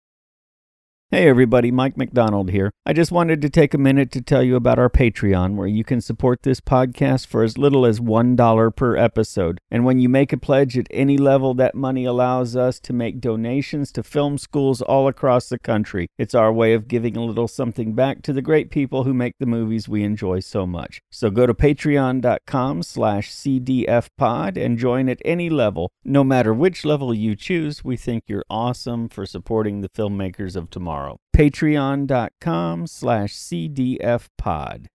Hey everybody, Mike McDonald here. I just wanted to take a minute to tell you about our Patreon where you can support this podcast for as little as $1 per episode. And when you make a pledge at any level, that money allows us to make donations to film schools all across the country. It's our way of giving a little something back to the great people who make the movies we enjoy so much. So go to patreon.com slash cdfpod and join at any level. No matter which level you choose, we think you're awesome for supporting the filmmakers of tomorrow patreon.com slash cdfpod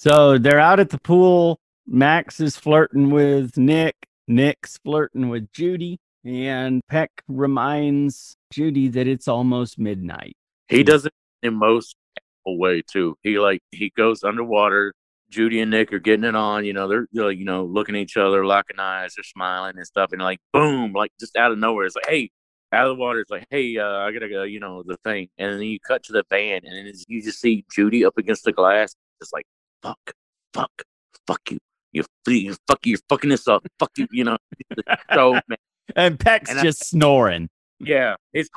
so they're out at the pool. Max is flirting with nick. Nick's flirting with judy. And peck reminds judy that it's almost midnight. He does it in most way too. He like he goes underwater. Judy and Nick are getting it on. You know, they're, they're like, you know looking at each other, locking eyes, they're smiling and stuff, and like boom, like just out of nowhere, it's like, hey, out of the water, it's like, hey, uh, I gotta go, you know, the thing, and then you cut to the van, and then you just see Judy up against the glass, just like, fuck, fuck, fuck you, you, you fuck, you're fucking this up, fuck you, you know. So man, and peck's And I- just snoring yeah, it's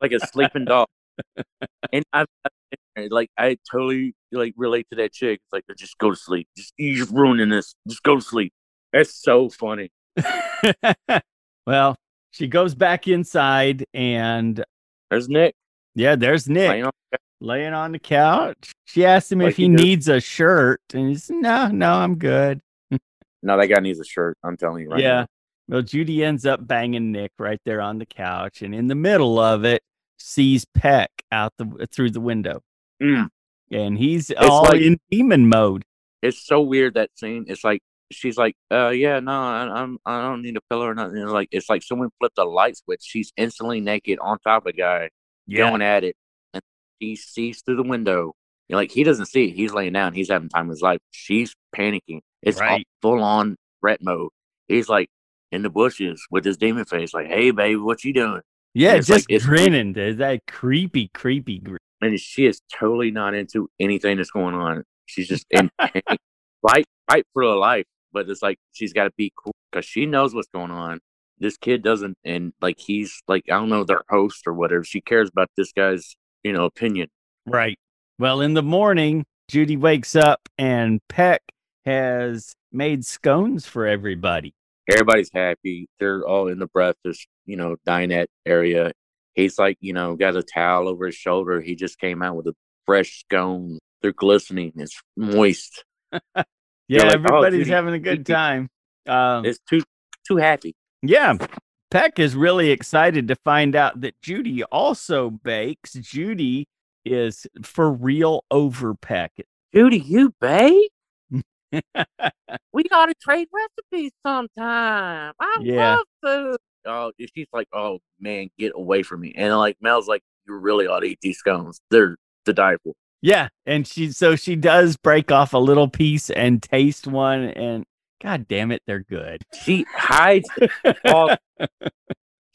like a sleeping dog. And I, I like I totally like relate to that chick. It's like just go to sleep. Just you're ruining this. Just go to sleep. That's so funny. well she goes back inside and There's Nick. yeah there's nick laying on- laying on the couch. She asks him Like if he he needs a shirt, and he said, "No, no, I'm good." No, that guy needs a shirt. I'm telling you right yeah. now. Well, Judy ends up banging Nick right there on the couch, and in the middle of it, sees Peck out the through the window, Mm. and he's all like- in demon mode. It's so weird that scene. It's like she's like, uh, yeah, no, I, I'm I don't need a pillow or nothing. Like it's like someone flipped a light switch. She's instantly naked on top of a guy. going at it, and he sees through the window. You're like he doesn't see it. He's laying down. He's having time of his life. She's panicking. It's all Right. full on threat mode. He's like in the bushes with his demon face, like, "Hey, baby, what you doing?" yeah, it's like- just it's- grinning. There's that creepy, creepy grin. And she is totally not into anything that's going on. She's just in fight, fight for her life. But it's like she's got to be cool because she knows what's going on. This kid doesn't, and like he's like I don't know their host or whatever. She cares about this guy's you know opinion. Right. Well, in the morning, Judy wakes up and Peck has made scones for everybody. Everybody's happy. They're all in the breakfast, you know, dinette area. He's like, you know, got a towel over his shoulder. He just came out with a fresh scone. They're glistening. It's moist. Yeah, like, "Oh, everybody's Judy, having a good time. Um, It's too too happy. yeah, Peck is really excited to find out that Judy also bakes. Judy is for real over Peck. Judy, you bake? we gotta trade recipes sometime. I Yeah. love food. Oh, she's like, oh man, get away from me. And like Mel's like, you really ought to eat these scones. They're to die for. Yeah, and she so she does break off a little piece and taste one, and god damn it, they're good. She hides all.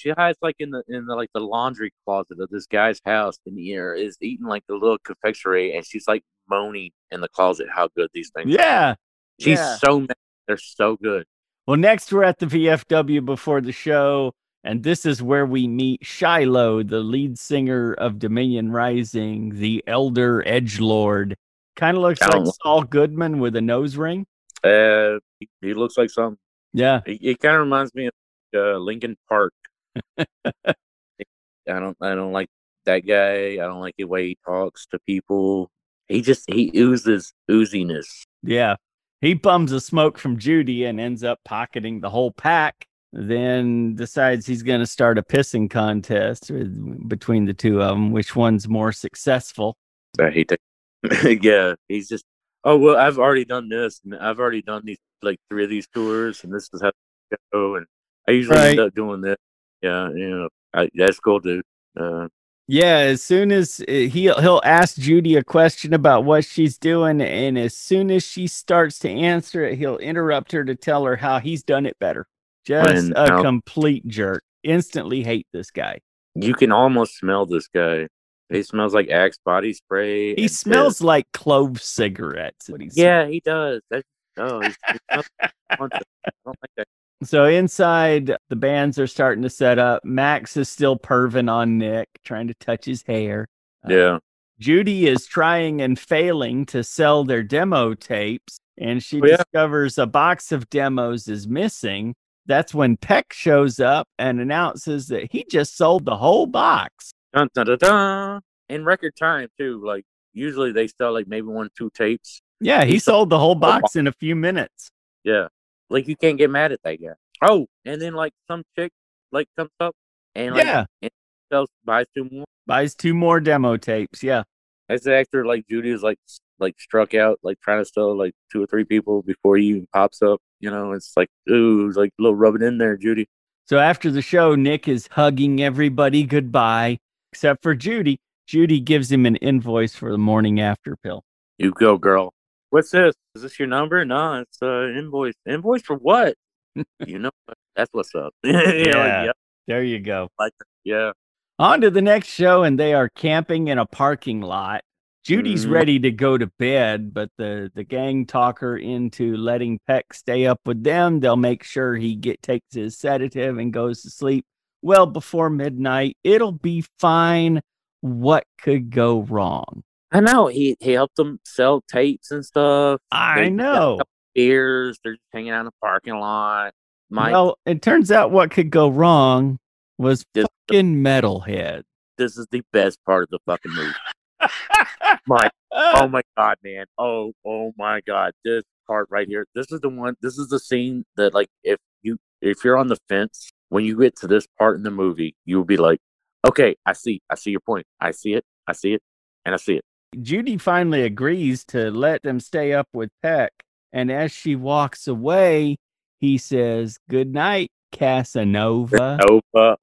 She hides like in the in the like the laundry closet of this guy's house, and the air uh, is eating like the little confectionery, and she's like moaning in the closet how good these things. are. Yeah. she's yeah. so mad. They're so good. Well, next we're at the VFW before the show, and this is where we meet Shiloh, the lead singer of Dominion Rising, the elder edge lord. Kind of looks like Saul Goodman with a nose ring. Uh, he, he looks like something. Yeah. It, it kind of reminds me of uh, Linkin Park. I don't I don't like that guy. I don't like the way he talks to people. He just he oozes ooziness. Yeah. He bums a smoke from Judy and ends up pocketing the whole pack. Then decides he's going to start a pissing contest with, between the two of them, which one's more successful. I hate that. yeah, he's just. Oh well, I've already done this, and I've already done these like three of these tours, and this is how they go. And I usually end up doing this. Yeah, you know, I, that's cool, dude. Uh, Yeah, as soon as uh, he'll he'll ask Judy a question about what she's doing, and as soon as she starts to answer it, he'll interrupt her to tell her how he's done it better. Just a how- complete jerk. Instantly hate this guy. you can almost smell this guy. He smells like Axe body spray. He smells piss. like clove cigarettes. What he's Yeah, he does. That's oh, he like a bunch of- I don't like that. So inside, the bands are starting to set up. Max is still perving on Nick, trying to touch his hair. Uh, Yeah, Judy is trying and failing to sell their demo tapes, and she Oh, yeah. discovers a box of demos is missing. That's when Peck shows up and announces that he just sold the whole box. dun, dun, dun, dun. in record time too. Like usually they sell like maybe one two tapes. Yeah, he He sold sold the whole box. box in a few minutes. Yeah, like you can't get mad at that guy. Oh, and then like some chick like comes up and like yeah, sells buys two more. buys two more demo tapes. Yeah. As the actor, like Judy is like like struck out, like trying to sell like two or three people before he even pops up. You know, it's like ooh, it's like a little rubbing in there, Judy. So after the show, Nick is hugging everybody goodbye, except for Judy. Judy gives him an invoice for the morning after pill. You go, girl. What's this? Is this your number? No, it's uh invoice. Invoice for what? you know, that's what's up. Like, Yeah. yeah, There you go. like, yeah. On to the next show, and they are camping in a parking lot. Judy's Mhm. ready to go to bed, but the, the gang talk her into letting Peck stay up with them. They'll make sure he get takes his sedative and goes to sleep well before midnight. It'll be fine. What could go wrong? I know he he helped them sell tapes and stuff. I They know. Beers. They're just hanging out in the parking lot. My Well, it turns out what could go wrong was Just- fucking metalhead. this is the best part of the fucking movie. My ah. oh my god, man. Oh oh my god. This part right here. This is the one. This is the scene that like if you if you're on the fence when you get to this part in the movie, you'll be like, okay, I see, I see your point. I see it. I see it, and I see it. Judy finally agrees to let them stay up with Peck. And as she walks away, he says, Good night, Casanova.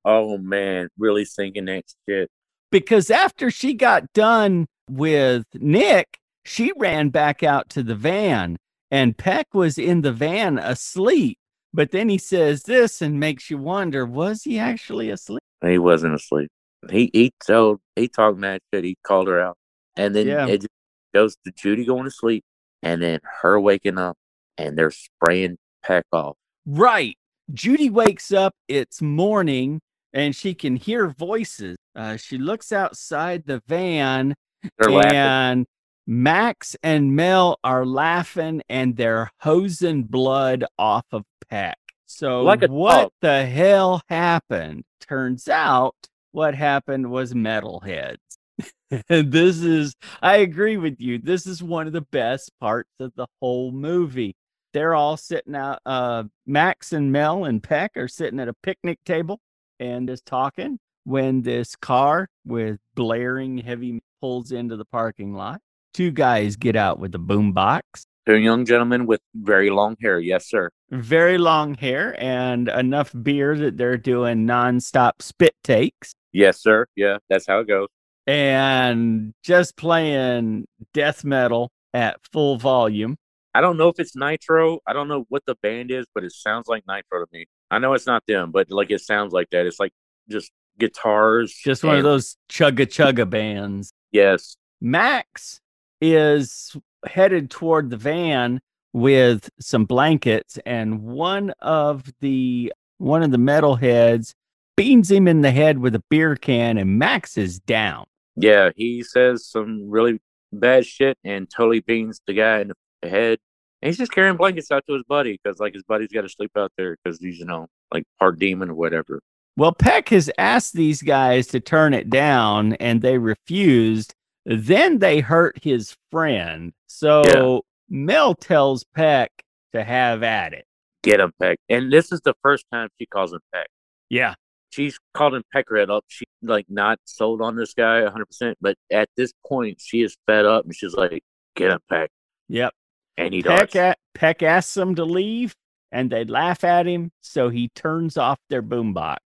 Oh man, really singing that shit. Because after she got done with Nick, she ran back out to the van, and Peck was in the van asleep. But then he says this and makes you wonder was he actually asleep? He wasn't asleep. He he told he talked mad shit. He called her out, and then Yeah. it just goes to Judy going to sleep, and then her waking up, and they're spraying Peck off. Right. Judy wakes up, it's morning, and she can hear voices. Uh, she looks outside the van They're laughing. and Max and Mel are laughing and they're hosing blood off of Peck. So, Like what dog. the hell happened? Turns out what happened was metalheads. and this is, I agree with you. This is one of the best parts of the whole movie. They're all sitting out. Uh, Max and Mel and Peck are sitting at a picnic table and is talking when this car with blaring heavy pulls into the parking lot. Two guys get out with a boombox, Two young gentlemen with very long hair. Yes, sir. very long hair, and enough beer that they're doing nonstop spit takes Yes, sir. Yeah, that's how it goes. and just playing death metal at full volume. I don't know if it's Nitro. I don't know what the band is, but it sounds like Nitro to me. I know it's not them, but like it sounds like that. It's like just guitars. Just one of and- those chugga chugga bands. Yes. Max is headed toward the van with some blankets and one of the one of the metalheads beans him in the head with a beer can and Max is down. Yeah, he says some really bad shit and totally beans the guy in the head. And he's just carrying blankets out to his buddy because, like, his buddy's got to sleep out there because he's, you know, like part demon or whatever. Well, Peck has asked these guys to turn it down and they refused. Then they hurt his friend. So Mel tells Peck to have at it. Get him, Peck. And this is the first time she calls him Peck. Yeah. She's called him Peckerhead up. She's like not sold on this guy 100%. But at this point, she is fed up and she's like, get him, Peck. Yep. And he Peck, does. a- Peck asks them to leave and they laugh at him. So he turns off their boombox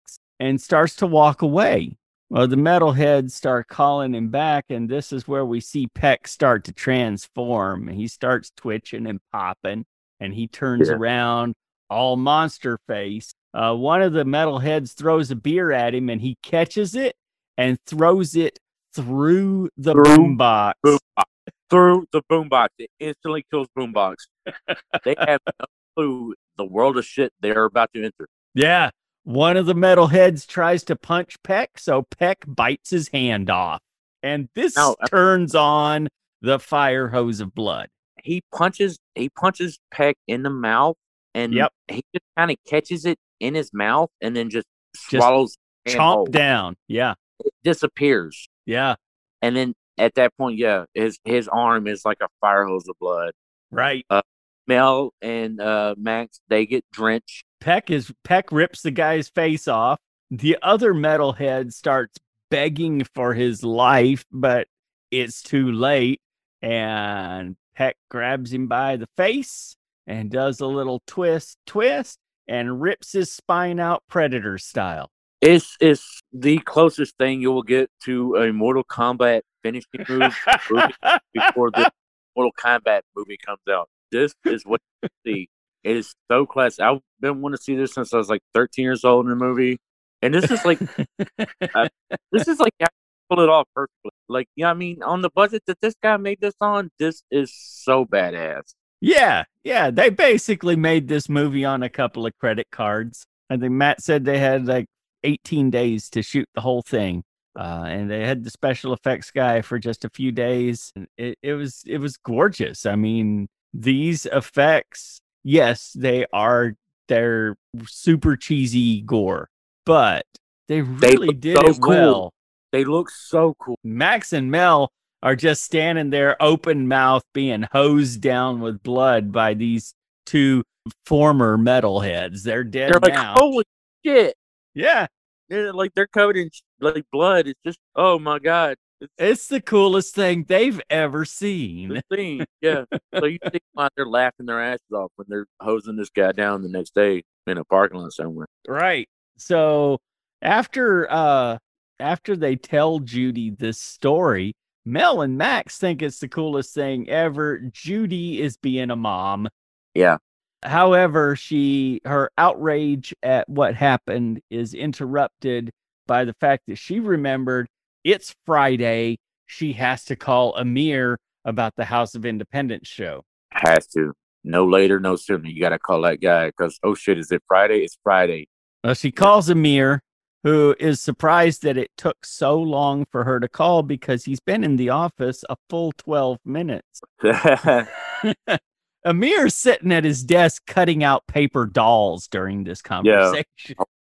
and starts to walk away. Well, the metalheads start calling him back, and this is where we see Peck start to transform. He starts twitching and popping, and he turns Yeah. around all monster face. Uh, one of the metalheads throws a beer at him, and he catches it and throws it through the Through boombox. Boombox. Through the boombox. It instantly kills boombox. they have no clue the world of shit they're about to enter. Yeah. One of the metalheads tries to punch Peck, so Peck bites his hand off. And this Now, uh, turns on the fire hose of blood. he punches he punches Peck in the mouth and Yep. he just kind of catches it in his mouth and then just Just swallows Chomp down. Yeah. It disappears. Yeah. And then at that point, yeah, his his arm is like a fire hose of blood. Right. Mel and uh, Max they get drenched. Peck is Peck rips the guy's face off. The other metalhead starts begging for his life, but it's too late. And Peck grabs him by the face and does a little twist, twist, and rips his spine out predator style. It's it's the closest thing you will get to a Mortal Kombat finishing move before the Mortal Kombat movie comes out. This is what you see. It is so classic. I've been wanting to see this since I was like 13 years old in the movie, and this is like this is like you pull it off perfectly. Like, yeah, I mean, on the budget that this guy made this on, this is so badass. Yeah, yeah. They basically made this movie on a couple of credit cards. I think Matt said they had like 18 days to shoot the whole thing. Uh, and they had the special effects guy for just a few days. And it, it was it was gorgeous. I mean, these effects, yes, they are they're super cheesy gore, but they really look did so it cool. well. They look so cool. Max and Mel are just standing there, open mouth, being hosed down with blood by these two former metalheads. They're dead They're like, now. holy shit! Yeah, They're like they're covered in like blood. It's just, oh my god, it's the coolest thing they've ever seen. scene. Yeah. so you think out there laughing their asses off when they're hosing this guy down the next day in a parking lot somewhere. Right. So after uh after they tell Judy this story, Mel and Max think it's the coolest thing ever. Judy is being a mom. Yeah. However, she her outrage at what happened is interrupted by the fact that she remembered it's Friday. She has to call Amir about the House of Independence show. Has to. No later, no sooner. You got to call that guy because, oh shit, is it Friday? It's Friday. Well, she calls Amir. who is surprised that it took so long for her to call because he's been in the office a full 12 minutes. Amir's sitting at his desk cutting out paper dolls during this conversation.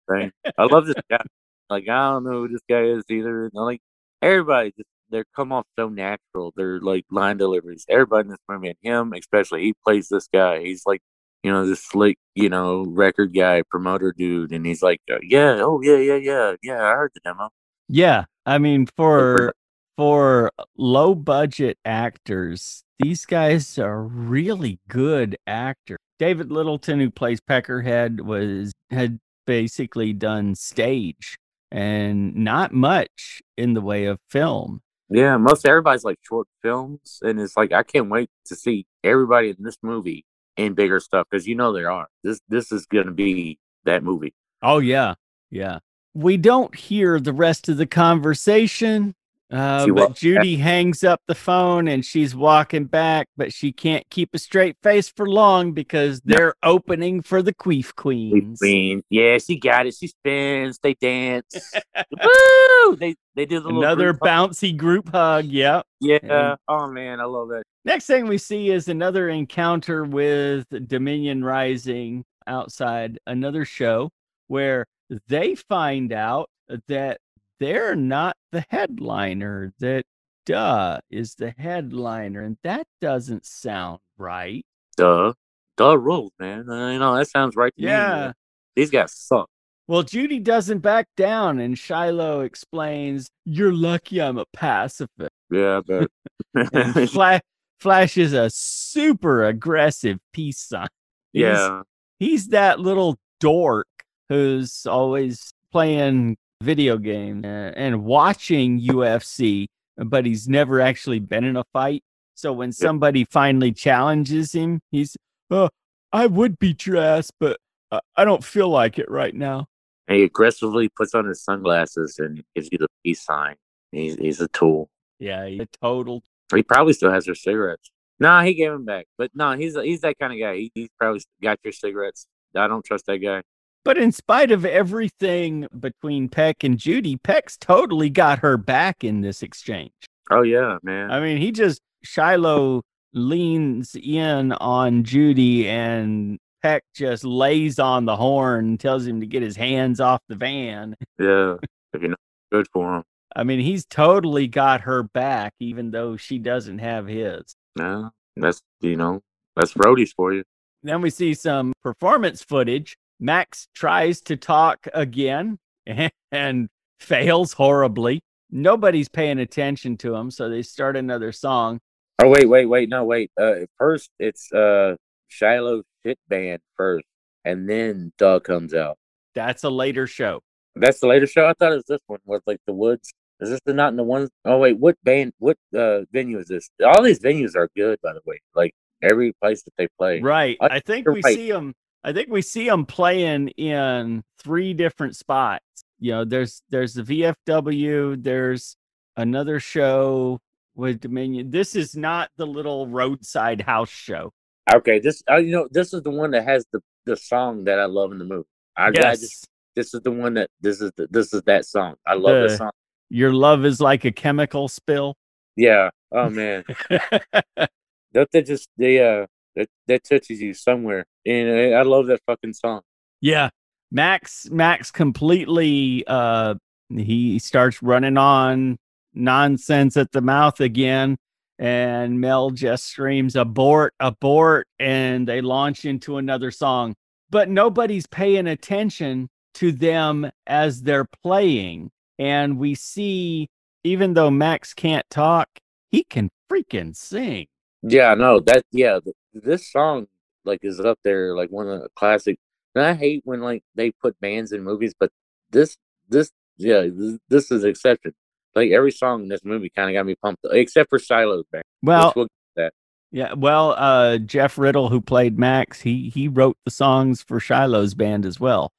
Right. I love this guy. Like I don't know who this guy is either. Like everybody, just they come off so natural. They're like line deliveries. Everybody in this movie, and him especially, he plays this guy. He's like, you know, this slick, you know, record guy, promoter dude, and he's like, uh, yeah, oh yeah, yeah, yeah, yeah. I heard the demo. Yeah, I mean for for low budget actors, these guys are really good actors. David Littleton, who plays Peckerhead, was had basically done stage and not much in the way of film. Yeah, most everybody's like short films, and it's like I can't wait to see everybody in this movie in bigger stuff because you know there are. This this is gonna be that movie. Oh yeah, yeah. We don't hear the rest of the conversation. Uh, but walks back. Judy hangs up the phone and she's walking back, but she can't keep a straight face for long because they're opening for the Queef Queens. Queen, yeah, she got it. She spins, they dance. Woo! They they do the little Another group hug. bouncy group hug. Yep. Yeah. and- Oh man, I love that. Next thing we see is another encounter with Dominion Rising outside another show where they find out that they're not the headliner, that Duh is the headliner, and that doesn't sound right. Duh, duh rules, man. Uh, you know that sounds right to me. Yeah. man. These guys suck. Well, Judy doesn't back down, and Shiloh explains, You're lucky I'm a pacifist. Yeah, I And bet. fla- flashes a super aggressive peace sign. He's- yeah. he's that little dork who's always playing video games uh, and watching UFC, but he's never actually been in a fight. So when somebody finally challenges him, he's, "Oh, I would beat your ass, but I- I don't feel like it right now." And he aggressively puts on his sunglasses and gives you the peace sign. He's he's a tool. Yeah, he's a total. He probably still has their cigarettes. Nah, he gave them back. But no, he's he's that kind of guy. He, he's probably got your cigarettes. I don't trust that guy. But in spite of everything between Peck and Judy, Peck's totally got her back in this exchange. Oh yeah, man. I mean, he just Shiloh leans in on Judy and Peck just lays on the horn and tells him to get his hands off the van. yeah, if you know, good for him. I mean, he's totally got her back, even though she doesn't have his. No, that's you know, that's roadies for you. Then we see some performance footage. Max tries to talk again and fails horribly. Nobody's paying attention to him, so they start another song. Oh wait, wait, wait, no, wait. Uh, first it's uh Shiloh shit band first, and then Doug comes out. That's a later show. That's the later show. I thought it was this one with like the woods. Is this the not in the one oh wait, what band? What uh venue is this? All these venues are good, by the way. Like every place that they play. Right. I- I think we right. see them. I think we see them playing in three different spots. You know, there's there's the VFW. There's another show with Dominion. This is not the little roadside house show. Okay, this uh, you know this is the one that has the the song that I love in the movie. I, I Yes. just this is the one that this is the, this is that song. I love The- this song. Your love is like a chemical spill. Yeah. Oh man. Don't they just they uh that that touches you somewhere. And I, I love that fucking song. Yeah. Max Max completely uh he starts running on nonsense at the mouth again and Mel just screams abort abort and they launch into another song. But nobody's paying attention to them as they're playing and we see even though Max can't talk, he can freaking sing. Yeah, no, that yeah, this song like is up there like one of the classic. And I hate when like they put bands in movies, but this this yeah, this, this is exception. Like every song in this movie kind of got me pumped, except for Shiloh's band. Well, we'll that. Yeah, well, uh, Jeff Riddle, who played Max, he he wrote the songs for Shiloh's band as well.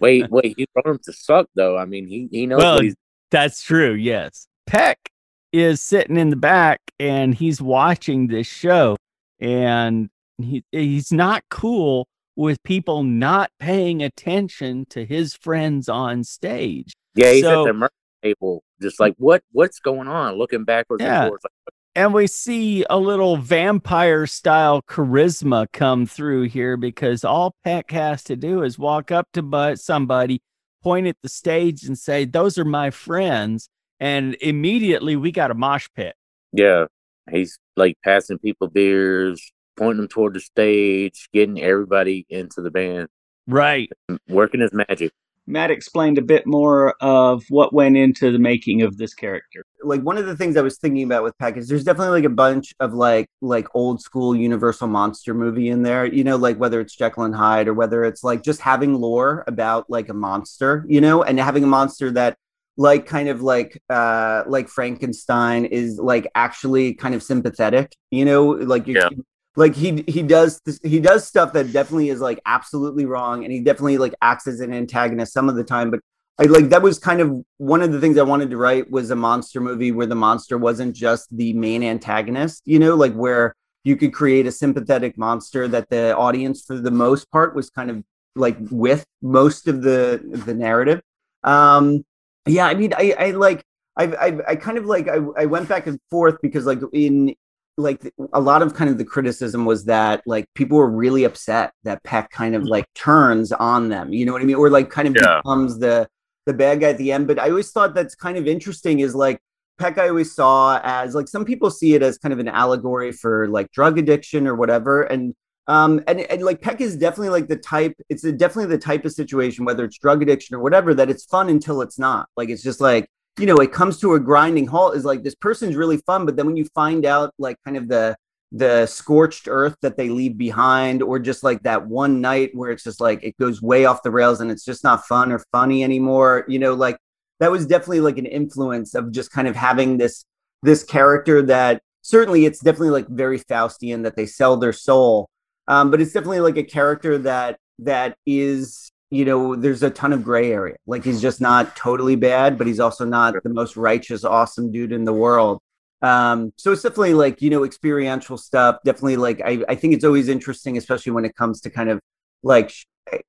wait, wait, he wrote him to suck though. I mean, he he knows Well, what he's That's true. Yes, Peck is sitting in the back and he's watching this show, and he he's not cool with people not paying attention to his friends on stage. Yeah, he's So- at the murder table, just mm. like what what's going on, looking backwards Yeah. and forwards. Like, And we see a little vampire style charisma come through here because all Peck has to do is walk up to bu- somebody, point at the stage, and say, Those are my friends. And immediately we got a mosh pit. yeah, he's like passing people beers, pointing them toward the stage, getting everybody into the band, Right. working his magic. Matt explained a bit more of what went into the making of this character. like one of the things I was thinking about with Peck is there's definitely like a bunch of like like old school Universal monster movie in there. You know, like whether it's Jekyll and Hyde or whether it's like just having lore about like a monster, you know, and having a monster that like kind of like uh like Frankenstein is like actually kind of sympathetic, you know, like Yeah. like he he does this, he does stuff that definitely is like absolutely wrong and he definitely like acts as an antagonist some of the time but I like that was kind of one of the things I wanted to write was a monster movie where the monster wasn't just the main antagonist, you know, like where you could create a sympathetic monster that the audience for the most part was kind of like with most of the the narrative. Um yeah, I mean I I like I I, I kind of like I, I went back and forth because like in like a lot of kind of the criticism was that like people were really upset that Peck kind of mm. like turns on them, you know what I mean, or like kind of Yeah. becomes the the bad guy at the end. But I always thought that's kind of interesting is like Peck I always saw as like some people see it as kind of an allegory for like drug addiction or whatever. And um and, and like Peck is definitely like the type, it's a, definitely the type of situation, whether it's drug addiction or whatever, that it's fun until it's not. Like it's just like, you know, it comes to a grinding halt is like this person's really fun, but then when you find out like kind of the the scorched earth that they leave behind or just like that one night where it's just like it goes way off the rails and it's just not fun or funny anymore you know like that was definitely like an influence of just kind of having this this character that certainly it's definitely like very faustian that they sell their soul um, but it's definitely like a character that that is you know there's a ton of gray area. Like he's just not totally bad but he's also not the most righteous awesome dude in the world. Um so it's definitely like you know experiential stuff. Definitely like i, I think it's always interesting especially when it comes to kind of like sh-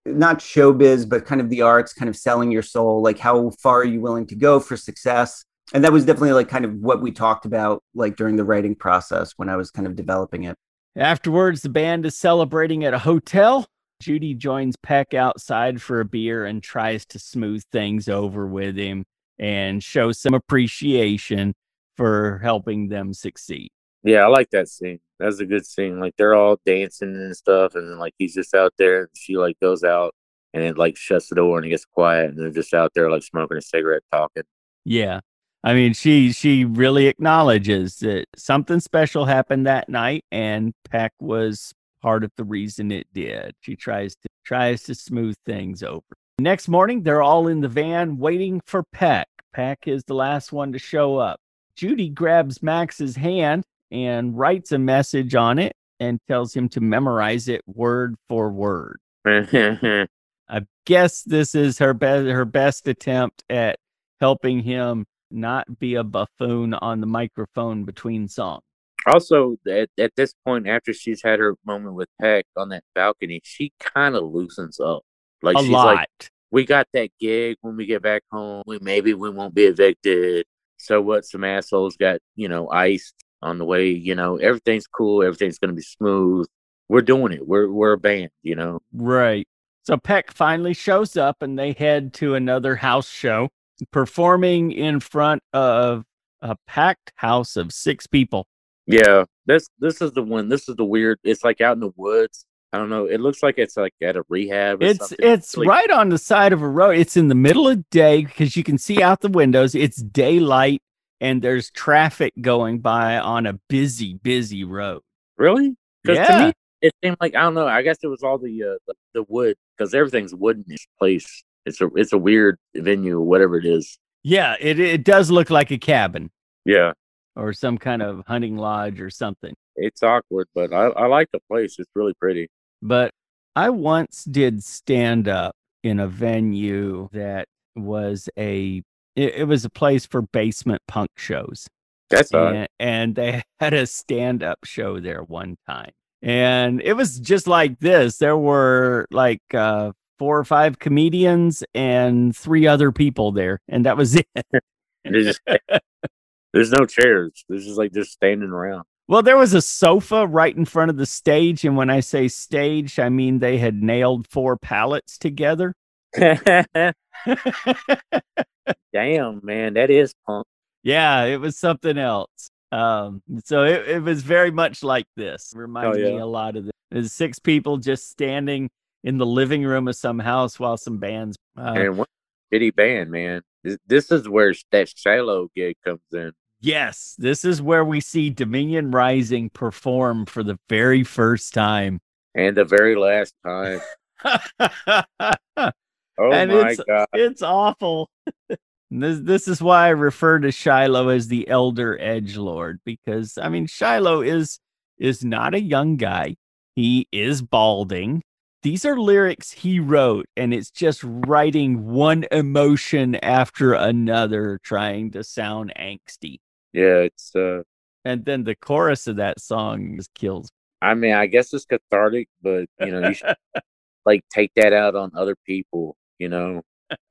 not showbiz but kind of the arts kind of selling your soul. Like how far are you willing to go for success? And that was definitely like kind of what we talked about like during the writing process when i was kind of developing it Afterwards, the band is celebrating at a hotel. Judy joins Peck outside for a beer and tries to smooth things over with him and show some appreciation for helping them succeed. Yeah, I like that scene. That's a good scene. Like they're all dancing and stuff, and then like he's just out there, and she like goes out, and it like shuts the door, and it gets quiet, and they're just out there like smoking a cigarette, talking. Yeah. I mean, she she really acknowledges that something special happened that night, and Peck was part of the reason it did. She tries to tries to smooth things over. Next morning, they're all in the van waiting for Peck. Peck is the last one to show up. Judy grabs Max's hand and writes a message on it and tells him to memorize it word for word. I guess this is her best her best attempt at helping him not be a buffoon on the microphone between songs. also, at, at this point, after she's had her moment with Peck on that balcony, she kind of loosens up. Like a she's lot. like, we got that gig when we get back home. We maybe we won't be evicted. So what? Some assholes got you know iced on the way. You know everything's cool. Everything's gonna be smooth. We're doing it. We're we're a band. You know. Right. So Peck finally shows up and they head to another house show, performing in front of a packed house of six people. Yeah. This this is the one. This is the weird. It's like out in the woods. I don't know. It looks like it's like at a rehab. Or It's something. it's Like, right on the side of a road. It's in the middle of day because you can see out the windows. It's daylight and there's traffic going by on a busy, busy road. Really? Because to Yeah. me, it seemed like I don't know. I guess it was all the uh, the, the wood because everything's wood in this place. It's a it's a weird venue, whatever it is. Yeah, it it does look like a cabin Yeah, or some kind of hunting lodge or something. it's awkward, but I, I like the place. It's really pretty. But I once did stand up in a venue that was a it, it was a place for basement punk shows. That's. And, and they had a stand up show there one time. And it was just like this. There were like uh, four or five comedians and three other people there, and that was it. There's just there's no chairs. This is like just standing around. Well, there was a sofa right in front of the stage, and when I say stage, I mean they had nailed four pallets together. Damn, man, that is punk. yeah, it was something else. Um, so it, it was very much like this. Reminded me yeah. a lot of this. There's six people just standing in the living room of some house while some bands. Uh, and what shitty band, man. This, this is where that Shiloh gig comes in. yes, this is where we see Dominion Rising perform for the very first time. And the very last time. Oh And my it's- god. it's awful. this this is why I refer to Shiloh as the elder edge lord because I mean Shiloh is is not a young guy. He is balding. These are lyrics he wrote and it's just writing one emotion after another trying to sound angsty. Yeah, it's uh And then the chorus of that song just kills. I mean, I guess it's cathartic, but you know, you should like take that out on other people, you know.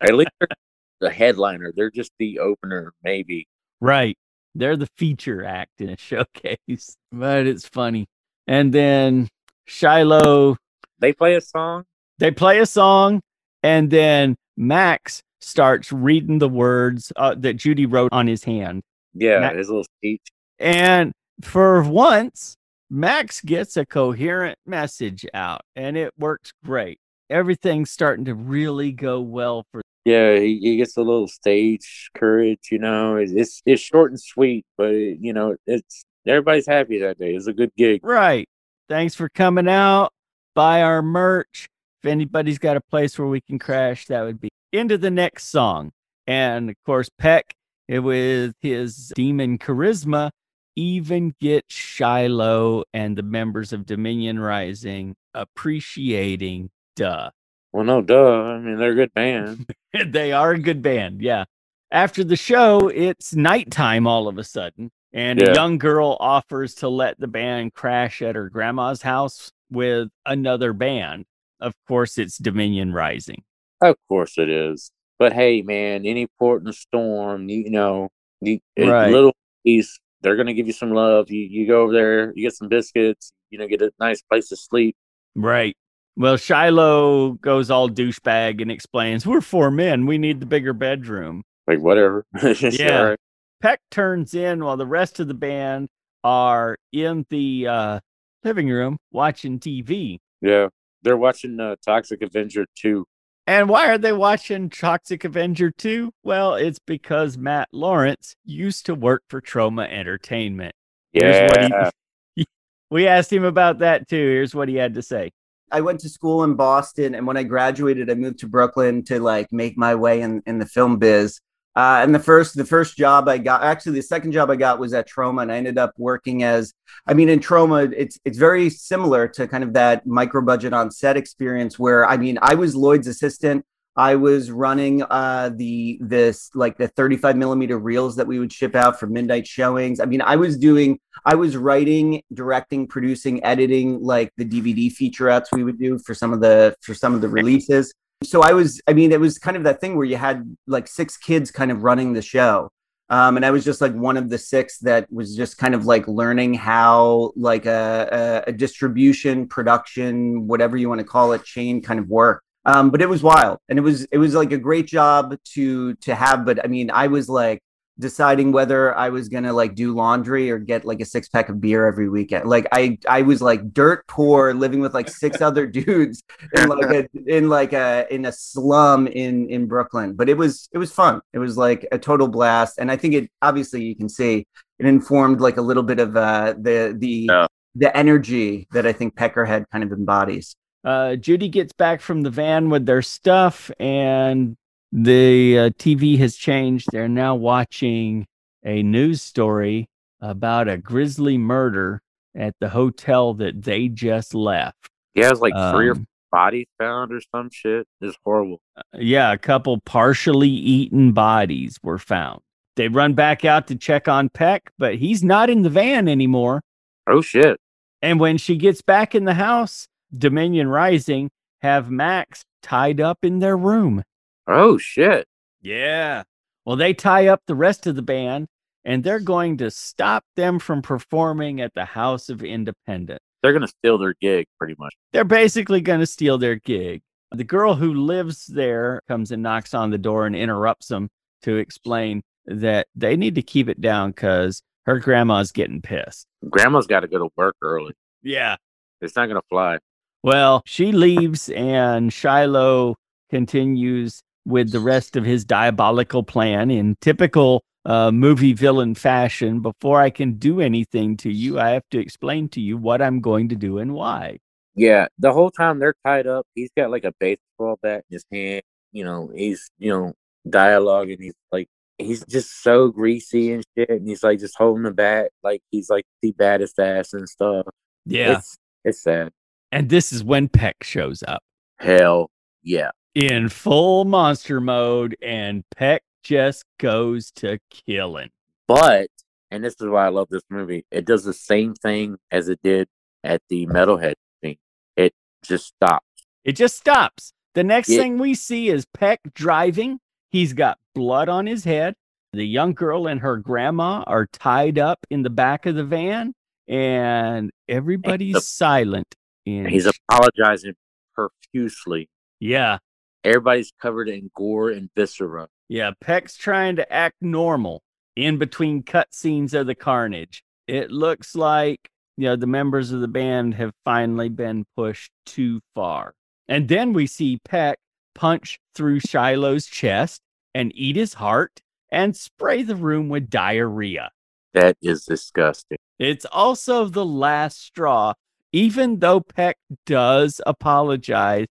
At least they're the headliner. They're just the opener, maybe. Right. They're the feature act in a showcase. But it's funny. And then Shiloh They play a song. they play a song and then max starts reading the words uh, that judy wrote on his hand Yeah, Matt- his little speech. and for once max gets a coherent message out and it works great everything's starting to really go well for Yeah, he, he gets a little stage courage, you know. It's it's, it's short and sweet, but it, you know, it's everybody's happy that day. It's a good gig. right thanks for coming out buy our merch if anybody's got a place where we can crash that would be into the next song and of course peck it with his demon charisma even get shiloh and the members of dominion rising appreciating duh Well, no, duh. I mean, they're a good band. they are a good band yeah after the show it's nighttime all of a sudden and Yeah. a young girl offers to let the band crash at her grandma's house with another band of course it's dominion rising of course it is. But hey, man, any port in a storm, you, know, you, Right. little piece, they're gonna give you some love. You you go over there, you get some biscuits, you know, get a nice place to sleep. Right. Well, Shiloh goes all douchebag and explains, We're four men. We need the bigger bedroom. Like whatever. Yeah. right. Peck turns in while the rest of the band are in the uh, living room watching TV. Yeah. They're watching uh, Toxic Avenger 2. And why are they watching Toxic Avenger 2? Well, it's because Matt Lawrence used to work for Troma Entertainment. Here's Yeah. what he, we asked him about that too. Here's what he had to say. I went to school in Boston, and when I graduated, I moved to Brooklyn to like make my way in, in the film biz. Uh, and the first the first job I got, actually the second job I got was at Troma, and I ended up working as, I mean, in Troma, it's it's very similar to kind of that micro budget on set experience where I mean, I was Lloyd's assistant. I was running uh, the this like the 35 millimeter reels that we would ship out for midnight showings. I mean, I was doing I was writing, directing, producing, editing like the DVD featurettes we would do for some of the for some of the releases. So I was, I mean, it was kind of that thing where you had like six kids kind of running the show. Um, and I was just like one of the six that was just kind of like learning how like a, a, a distribution, production, whatever you want to call it, chain kind of work. Um, but it was wild, and it was it was like a great job to to have. But I mean, I was like deciding whether I was gonna like do laundry or get like a six pack of beer every weekend. Like I I was like dirt poor, living with like six other dudes in like a in like a in a slum in in Brooklyn. But it was it was fun. It was like a total blast, and I think it obviously you can see it informed like a little bit of uh the the Yeah. the energy that I think Peckerhead kind of embodies. Uh, Judy gets back from the van with their stuff, and the uh, TV has changed. They're now watching a news story about a grisly murder at the hotel that they just left. Yeah, it's like three or Um, bodies found or some shit. It's horrible. yeah, a couple partially eaten bodies were found. They run back out to check on Peck, but he's not in the van anymore. Oh shit. And when she gets back in the house, Dominion Rising have Max tied up in their room. Oh shit. Yeah. Well, they tie up the rest of the band and they're going to stop them from performing at the House of Independence. They're gonna steal their gig pretty much. They're basically going to steal their gig. The girl who lives there comes and knocks on the door and interrupts them to explain that they need to keep it down because her grandma's getting pissed. Grandma's got to go to work early. Yeah. It's not gonna fly. Well, she leaves and Shiloh continues with the rest of his diabolical plan in typical uh, movie villain fashion. Before I can do anything to you, I have to explain to you what I'm going to do and why. Yeah, the whole time they're tied up, he's got like a baseball bat in his hand. You know, he's you know dialogue and He's like he's just so greasy and shit, and he's like just holding the bat like he's like the baddest ass and stuff. Yeah. It's it's sad. and this is when Peck shows up Hell yeah. In full monster mode, and Peck just goes to killing. But and this is why I love this movie. It does the same thing as it did at the metalhead scene. It just stops. It just stops. The next Yeah. thing we see is Peck driving. He's got blood on his head. The young girl and her grandma are tied up in the back of the van, and everybody's the- silent. And He's apologizing profusely. yeah, Everybody's covered in gore and viscera. yeah. Peck's trying to act normal in between cutscenes of the carnage. It looks like you know the members of the band have finally been pushed too far. And then we see Peck punch through Shiloh's chest and eat his heart and spray the room with diarrhea. That is disgusting. It's also the last straw, even though Peck does apologize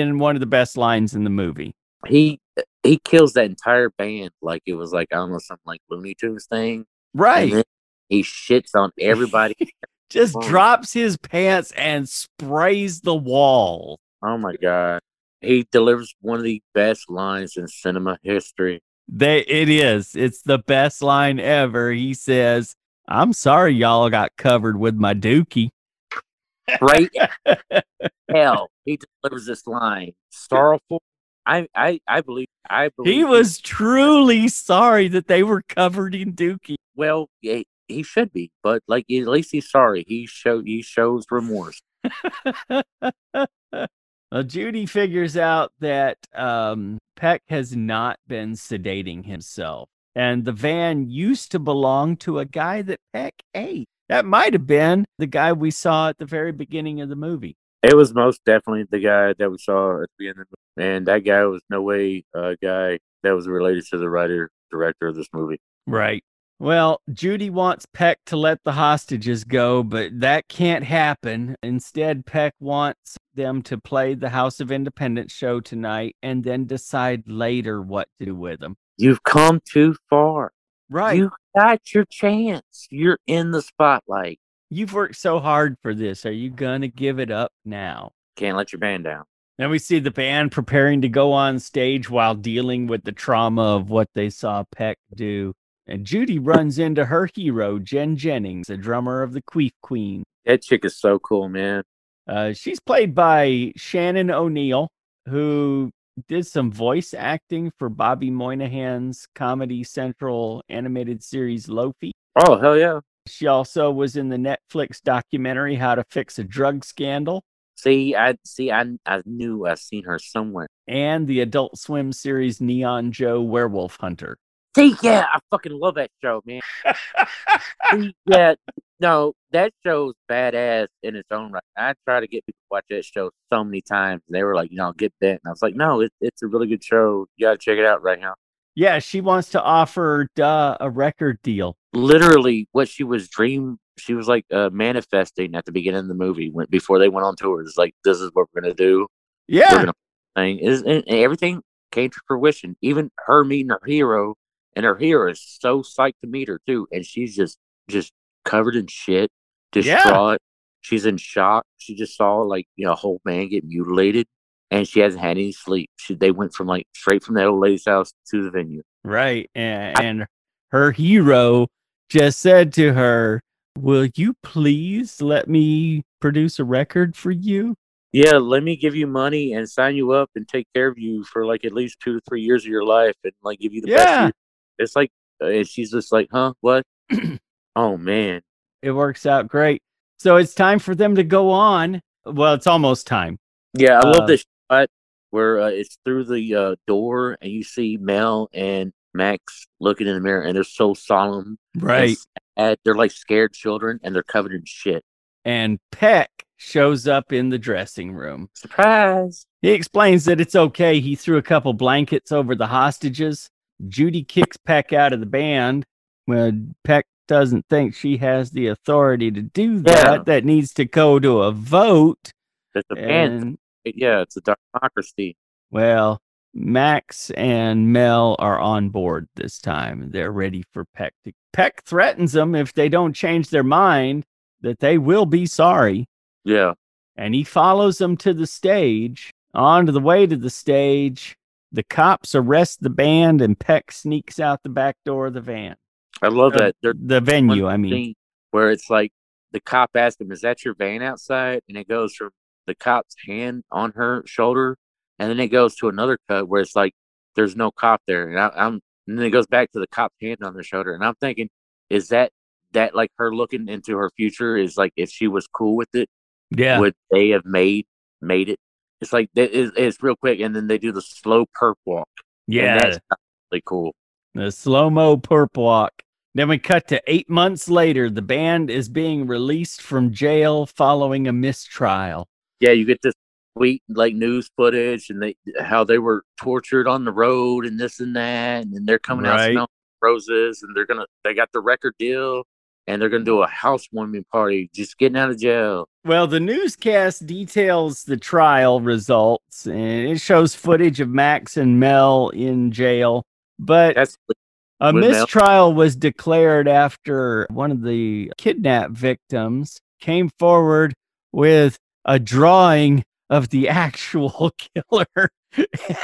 in one of the best lines in the movie. He he kills that entire band like it was like I don't know something like Looney Tunes thing. Right. He shits on everybody. Just Oh. drops his pants and sprays the wall. oh my god. He delivers one of the best lines in cinema history. They it is. It's the best line ever. He says, I'm sorry y'all got covered with my dookie. Right hell. He delivers this line. Sorrowful. I I I believe I believe He was truly sorry that they were covered in dookie. well yeah, he should be, but like at least he's sorry. He show he shows remorse. well, Judy figures out that um, Peck has not been sedating himself. And the van used to belong to a guy that Peck ate. That might have been the guy we saw at the very beginning of the movie. It was most definitely the guy that we saw at the beginning, of the movie. and that guy was no way a guy that was related to the writer director of this movie. Right. Well, Judy wants Peck to let the hostages go, but that can't happen. Instead, Peck wants them to play the House of Independence show tonight and then decide later what to do with them. You've come too far. Right. You got your chance. You're in the spotlight. You've worked so hard for this. Are you going to give it up now? Can't let your band down. Then we see the band preparing to go on stage while dealing with the trauma of what they saw Peck do. And Judy runs into her hero, Jen Jennings, the drummer of the Queef Queen. That chick is so cool, man. Uh, she's played by Shannon O'Neill, who did some voice acting for Bobby Moynihan's Comedy Central animated series Loafy. Oh hell yeah! She also was in the Netflix documentary How to Fix a Drug Scandal See, I see. I I knew I seen her somewhere. and the Adult Swim series Neon Joe Werewolf Hunter. See, yeah, I fucking love that show, man. See, yeah, no, that show's badass in its own right. I try to get people to watch that show so many times. And they were like, you know, get bent. And I was like, no, it, it's a really good show. You got to check it out right now. yeah, she wants to offer Duh a record deal. Literally, what she was dream, she was like uh, manifesting at the beginning of the movie when before they went on tour. It's like, this is what we're gonna do. We're Yeah, gonna thing is, and everything came to fruition. Even her meeting her hero, and her hero is so psyched to meet her too, and she's just just covered in shit, Yeah. distraught. She's in shock. She just saw like you know a whole man get mutilated, and she hasn't had any sleep. She they went from like straight from that old lady's house to the venue. right. And, and her hero just said to her, Will you please let me produce a record for you? Yeah, let me give you money and sign you up and take care of you for like at least two to three years of your life and like give you the best. Yeah. It's like, and she's just like, huh, what? oh man, It works out great. So it's time for them to go on. Well, it's almost time. yeah, I Uh, love this shot where uh, it's through the uh, door and you see Mel and Max looking in the mirror and they're so solemn. Right. sad. They're like scared children and they're covered in shit. And Peck shows up in the dressing room. Surprise! He explains that it's okay. He threw a couple blankets over the hostages. Judy kicks Peck out of the band. When Peck doesn't think she has the authority to do that, Yeah. that needs to go to a vote. It's a. And Yeah, it's a democracy. well, Max and Mel are on board this time. They're ready for Peck to. Peck threatens them if they don't change their mind that they will be sorry. Yeah. and he follows them to the stage. On to the way to the stage, the cops arrest the band, and Peck sneaks out the back door of the van. I love that. They're The venue, I mean. where it's like the cop asks him, "Is that your van outside?" And it goes from the cop's hand on her shoulder, and then it goes to another cut where it's like there's no cop there, and I, I'm, and then it goes back to the cop's hand on their shoulder, and I'm thinking, is that that like her looking into her future? Is like if she was cool with it, Yeah, would they have made made it? It's like it's real quick, and then they do the slow perp walk. and yeah, that's really cool. the slow mo perp walk. Then we cut to eight months later. The band is being released from jail following a mistrial. yeah, you get this sweet like news footage and they how they were tortured on the road and this and that, and then they're coming out Right. smelling roses and they're gonna they got the record deal and they're gonna do a housewarming party just getting out of jail. Well, the newscast details the trial results and it shows footage of Max and Mel in jail. But That's A mistrial was declared after one of the kidnap victims came forward with a drawing of the actual killer.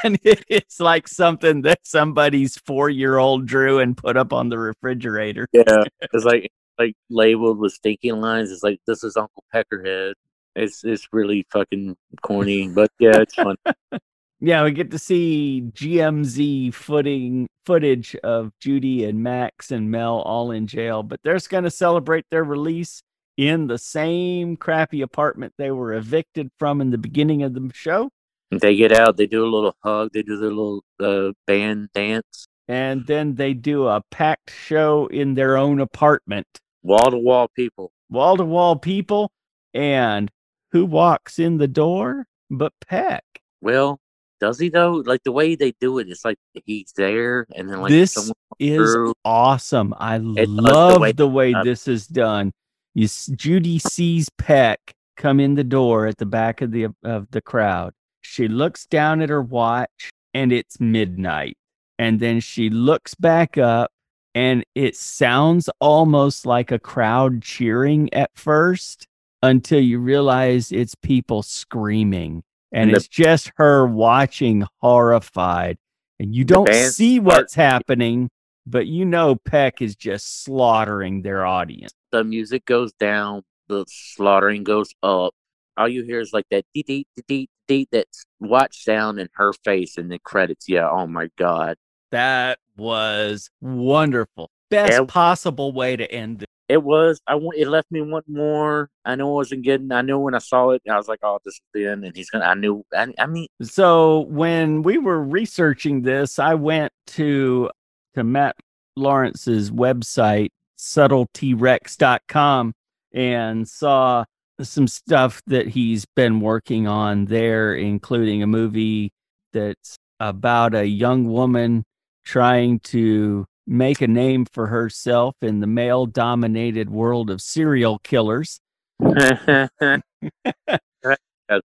and it's like something that somebody's four year old drew and put up on the refrigerator. yeah, it's like like labeled with stinking lines. It's like this is Uncle Peckerhead. It's it's really fucking corny, but yeah, it's fun. Yeah, we get to see GMZ footing footage of Judy and Max and Mel all in jail, but they're going to celebrate their release in the same crappy apartment they were evicted from in the beginning of the show. they get out, they do a little hug, they do their little uh, band dance, And then they do a packed show in their own apartment, wall to wall people. wall to wall people. And who walks in the door but Peck? Well, does he though? Like the way they do it, it's like he's there, and then like This is through. awesome. I the love way- the way this is done. You Judy sees Peck come in the door at the back of the of the crowd. She looks down at her watch and it's midnight. And then she looks back up and it sounds almost like a crowd cheering at first until you realize it's people screaming and And the- it's just her watching horrified and you don't see what's happening but you know Peck is just slaughtering their audience. The music goes down, the slaughtering goes up. All you hear is like that dee dee dee dee dee that watch sound in her face, and the credits. Yeah, oh my god, That was wonderful. Best Yeah. possible way to end it. It was. I want. It left me wanting more. I know I wasn't getting. I knew when I saw it, I was like, oh, this is the end, and he's gonna. I knew. I, I mean, So when we were researching this, I went to to Matt Lawrence's website, subtletyrex.com, and saw some stuff that he's been working on there, including a movie that's about a young woman trying to make a name for herself in the male dominated world of serial killers. that's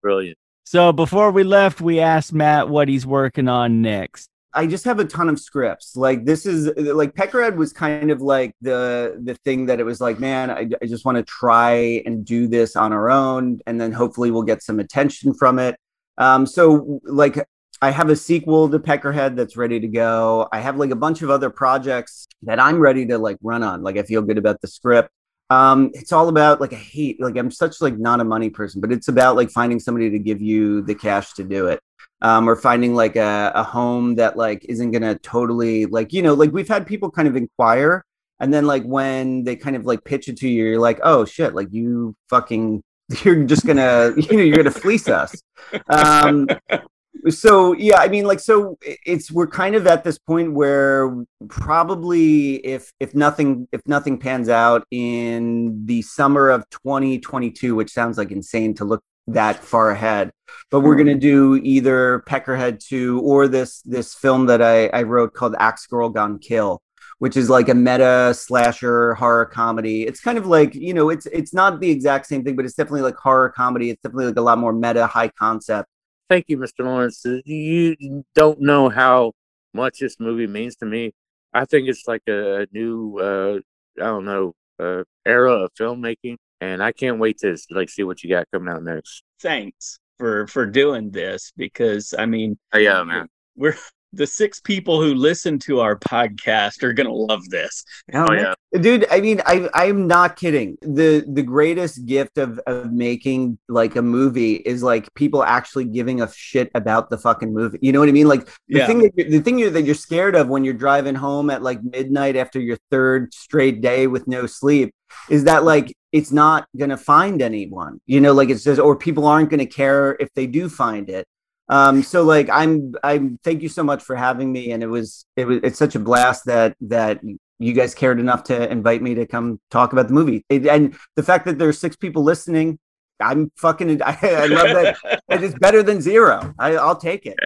brilliant. So before we left, we asked Matt what he's working on next. I just have a ton of scripts. Like this is like Peckerhead was kind of like the the thing that it was like, man, I, I just want to try and do this on our own, and then hopefully we'll get some attention from it. Um, so like I have a sequel to Peckerhead that's ready to go. I have like a bunch of other projects that I'm ready to like run on. Like I feel good about the script. Um, it's all about like I hate like I'm such like not a money person, but it's about like finding somebody to give you the cash to do it. Um, or finding like a, a home that like isn't gonna totally like you know like we've had people kind of inquire and then like when they kind of like pitch it to you you're like oh shit like you fucking you're just gonna you know you're gonna fleece us um so yeah i mean like so it's we're kind of at this point where probably if if nothing if nothing pans out in the summer of 2022 which sounds like insane to look that far ahead but we're going to do either peckerhead 2 or this this film that i i wrote called axe girl gone kill which is like a meta slasher horror comedy. It's kind of like, you know, it's it's not the exact same thing, but it's definitely like horror comedy. It's definitely like a lot more meta, high concept. Thank you, Mr. Lawrence. You don't know how much this movie means to me. I think it's like a new uh I don't know, uh era of filmmaking and I can't wait to like see what you got coming out next. Thanks for for doing this because I mean, oh, yeah, man. We're the six people who listen to our podcast are gonna love this. Oh, oh yeah. Dude, I mean, I I'm not kidding. The the greatest gift of of making like a movie is like people actually giving a shit about the fucking movie. You know what I mean? Like the yeah. thing that the thing you're, that you're scared of when you're driving home at like midnight after your third straight day with no sleep is that like it's not going to find anyone you know like it says or people aren't going to care if they do find it um so like i'm i'm thank you so much for having me and it was it was it's such a blast that that you guys cared enough to invite me to come talk about the movie. It, and the fact that there's six people listening i'm fucking i, I love that. It is better than zero. I, i'll take it.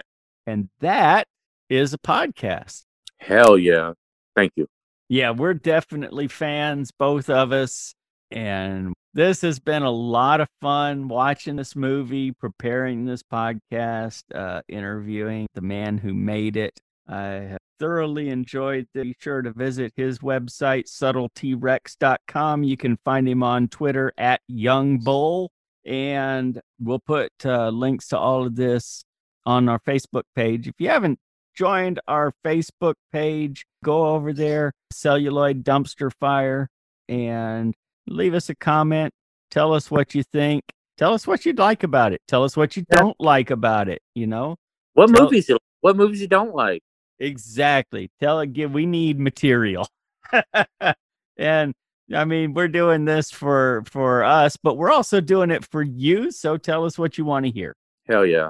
And that is a podcast. Hell yeah. Thank you. Yeah we're definitely fans both of us and this has been a lot of fun watching this movie, preparing this podcast, uh, interviewing the man who made it. I have thoroughly enjoyed it. Be sure to visit his website, subtletyrex.com. You can find him on Twitter at Young Bull. And we'll put uh, links to all of this on our Facebook page. If you haven't joined our Facebook page, go over there, Celluloid Dumpster Fire, and leave us a comment. Tell us what you think. Tell us what you'd like about it. Tell us what you don't like about it. You know, what Tell, movies? You, what movies you don't like? Exactly. Tell again. We need material, and I mean, we're doing this for for us, but we're also doing it for you. So tell us what you want to hear. Hell yeah.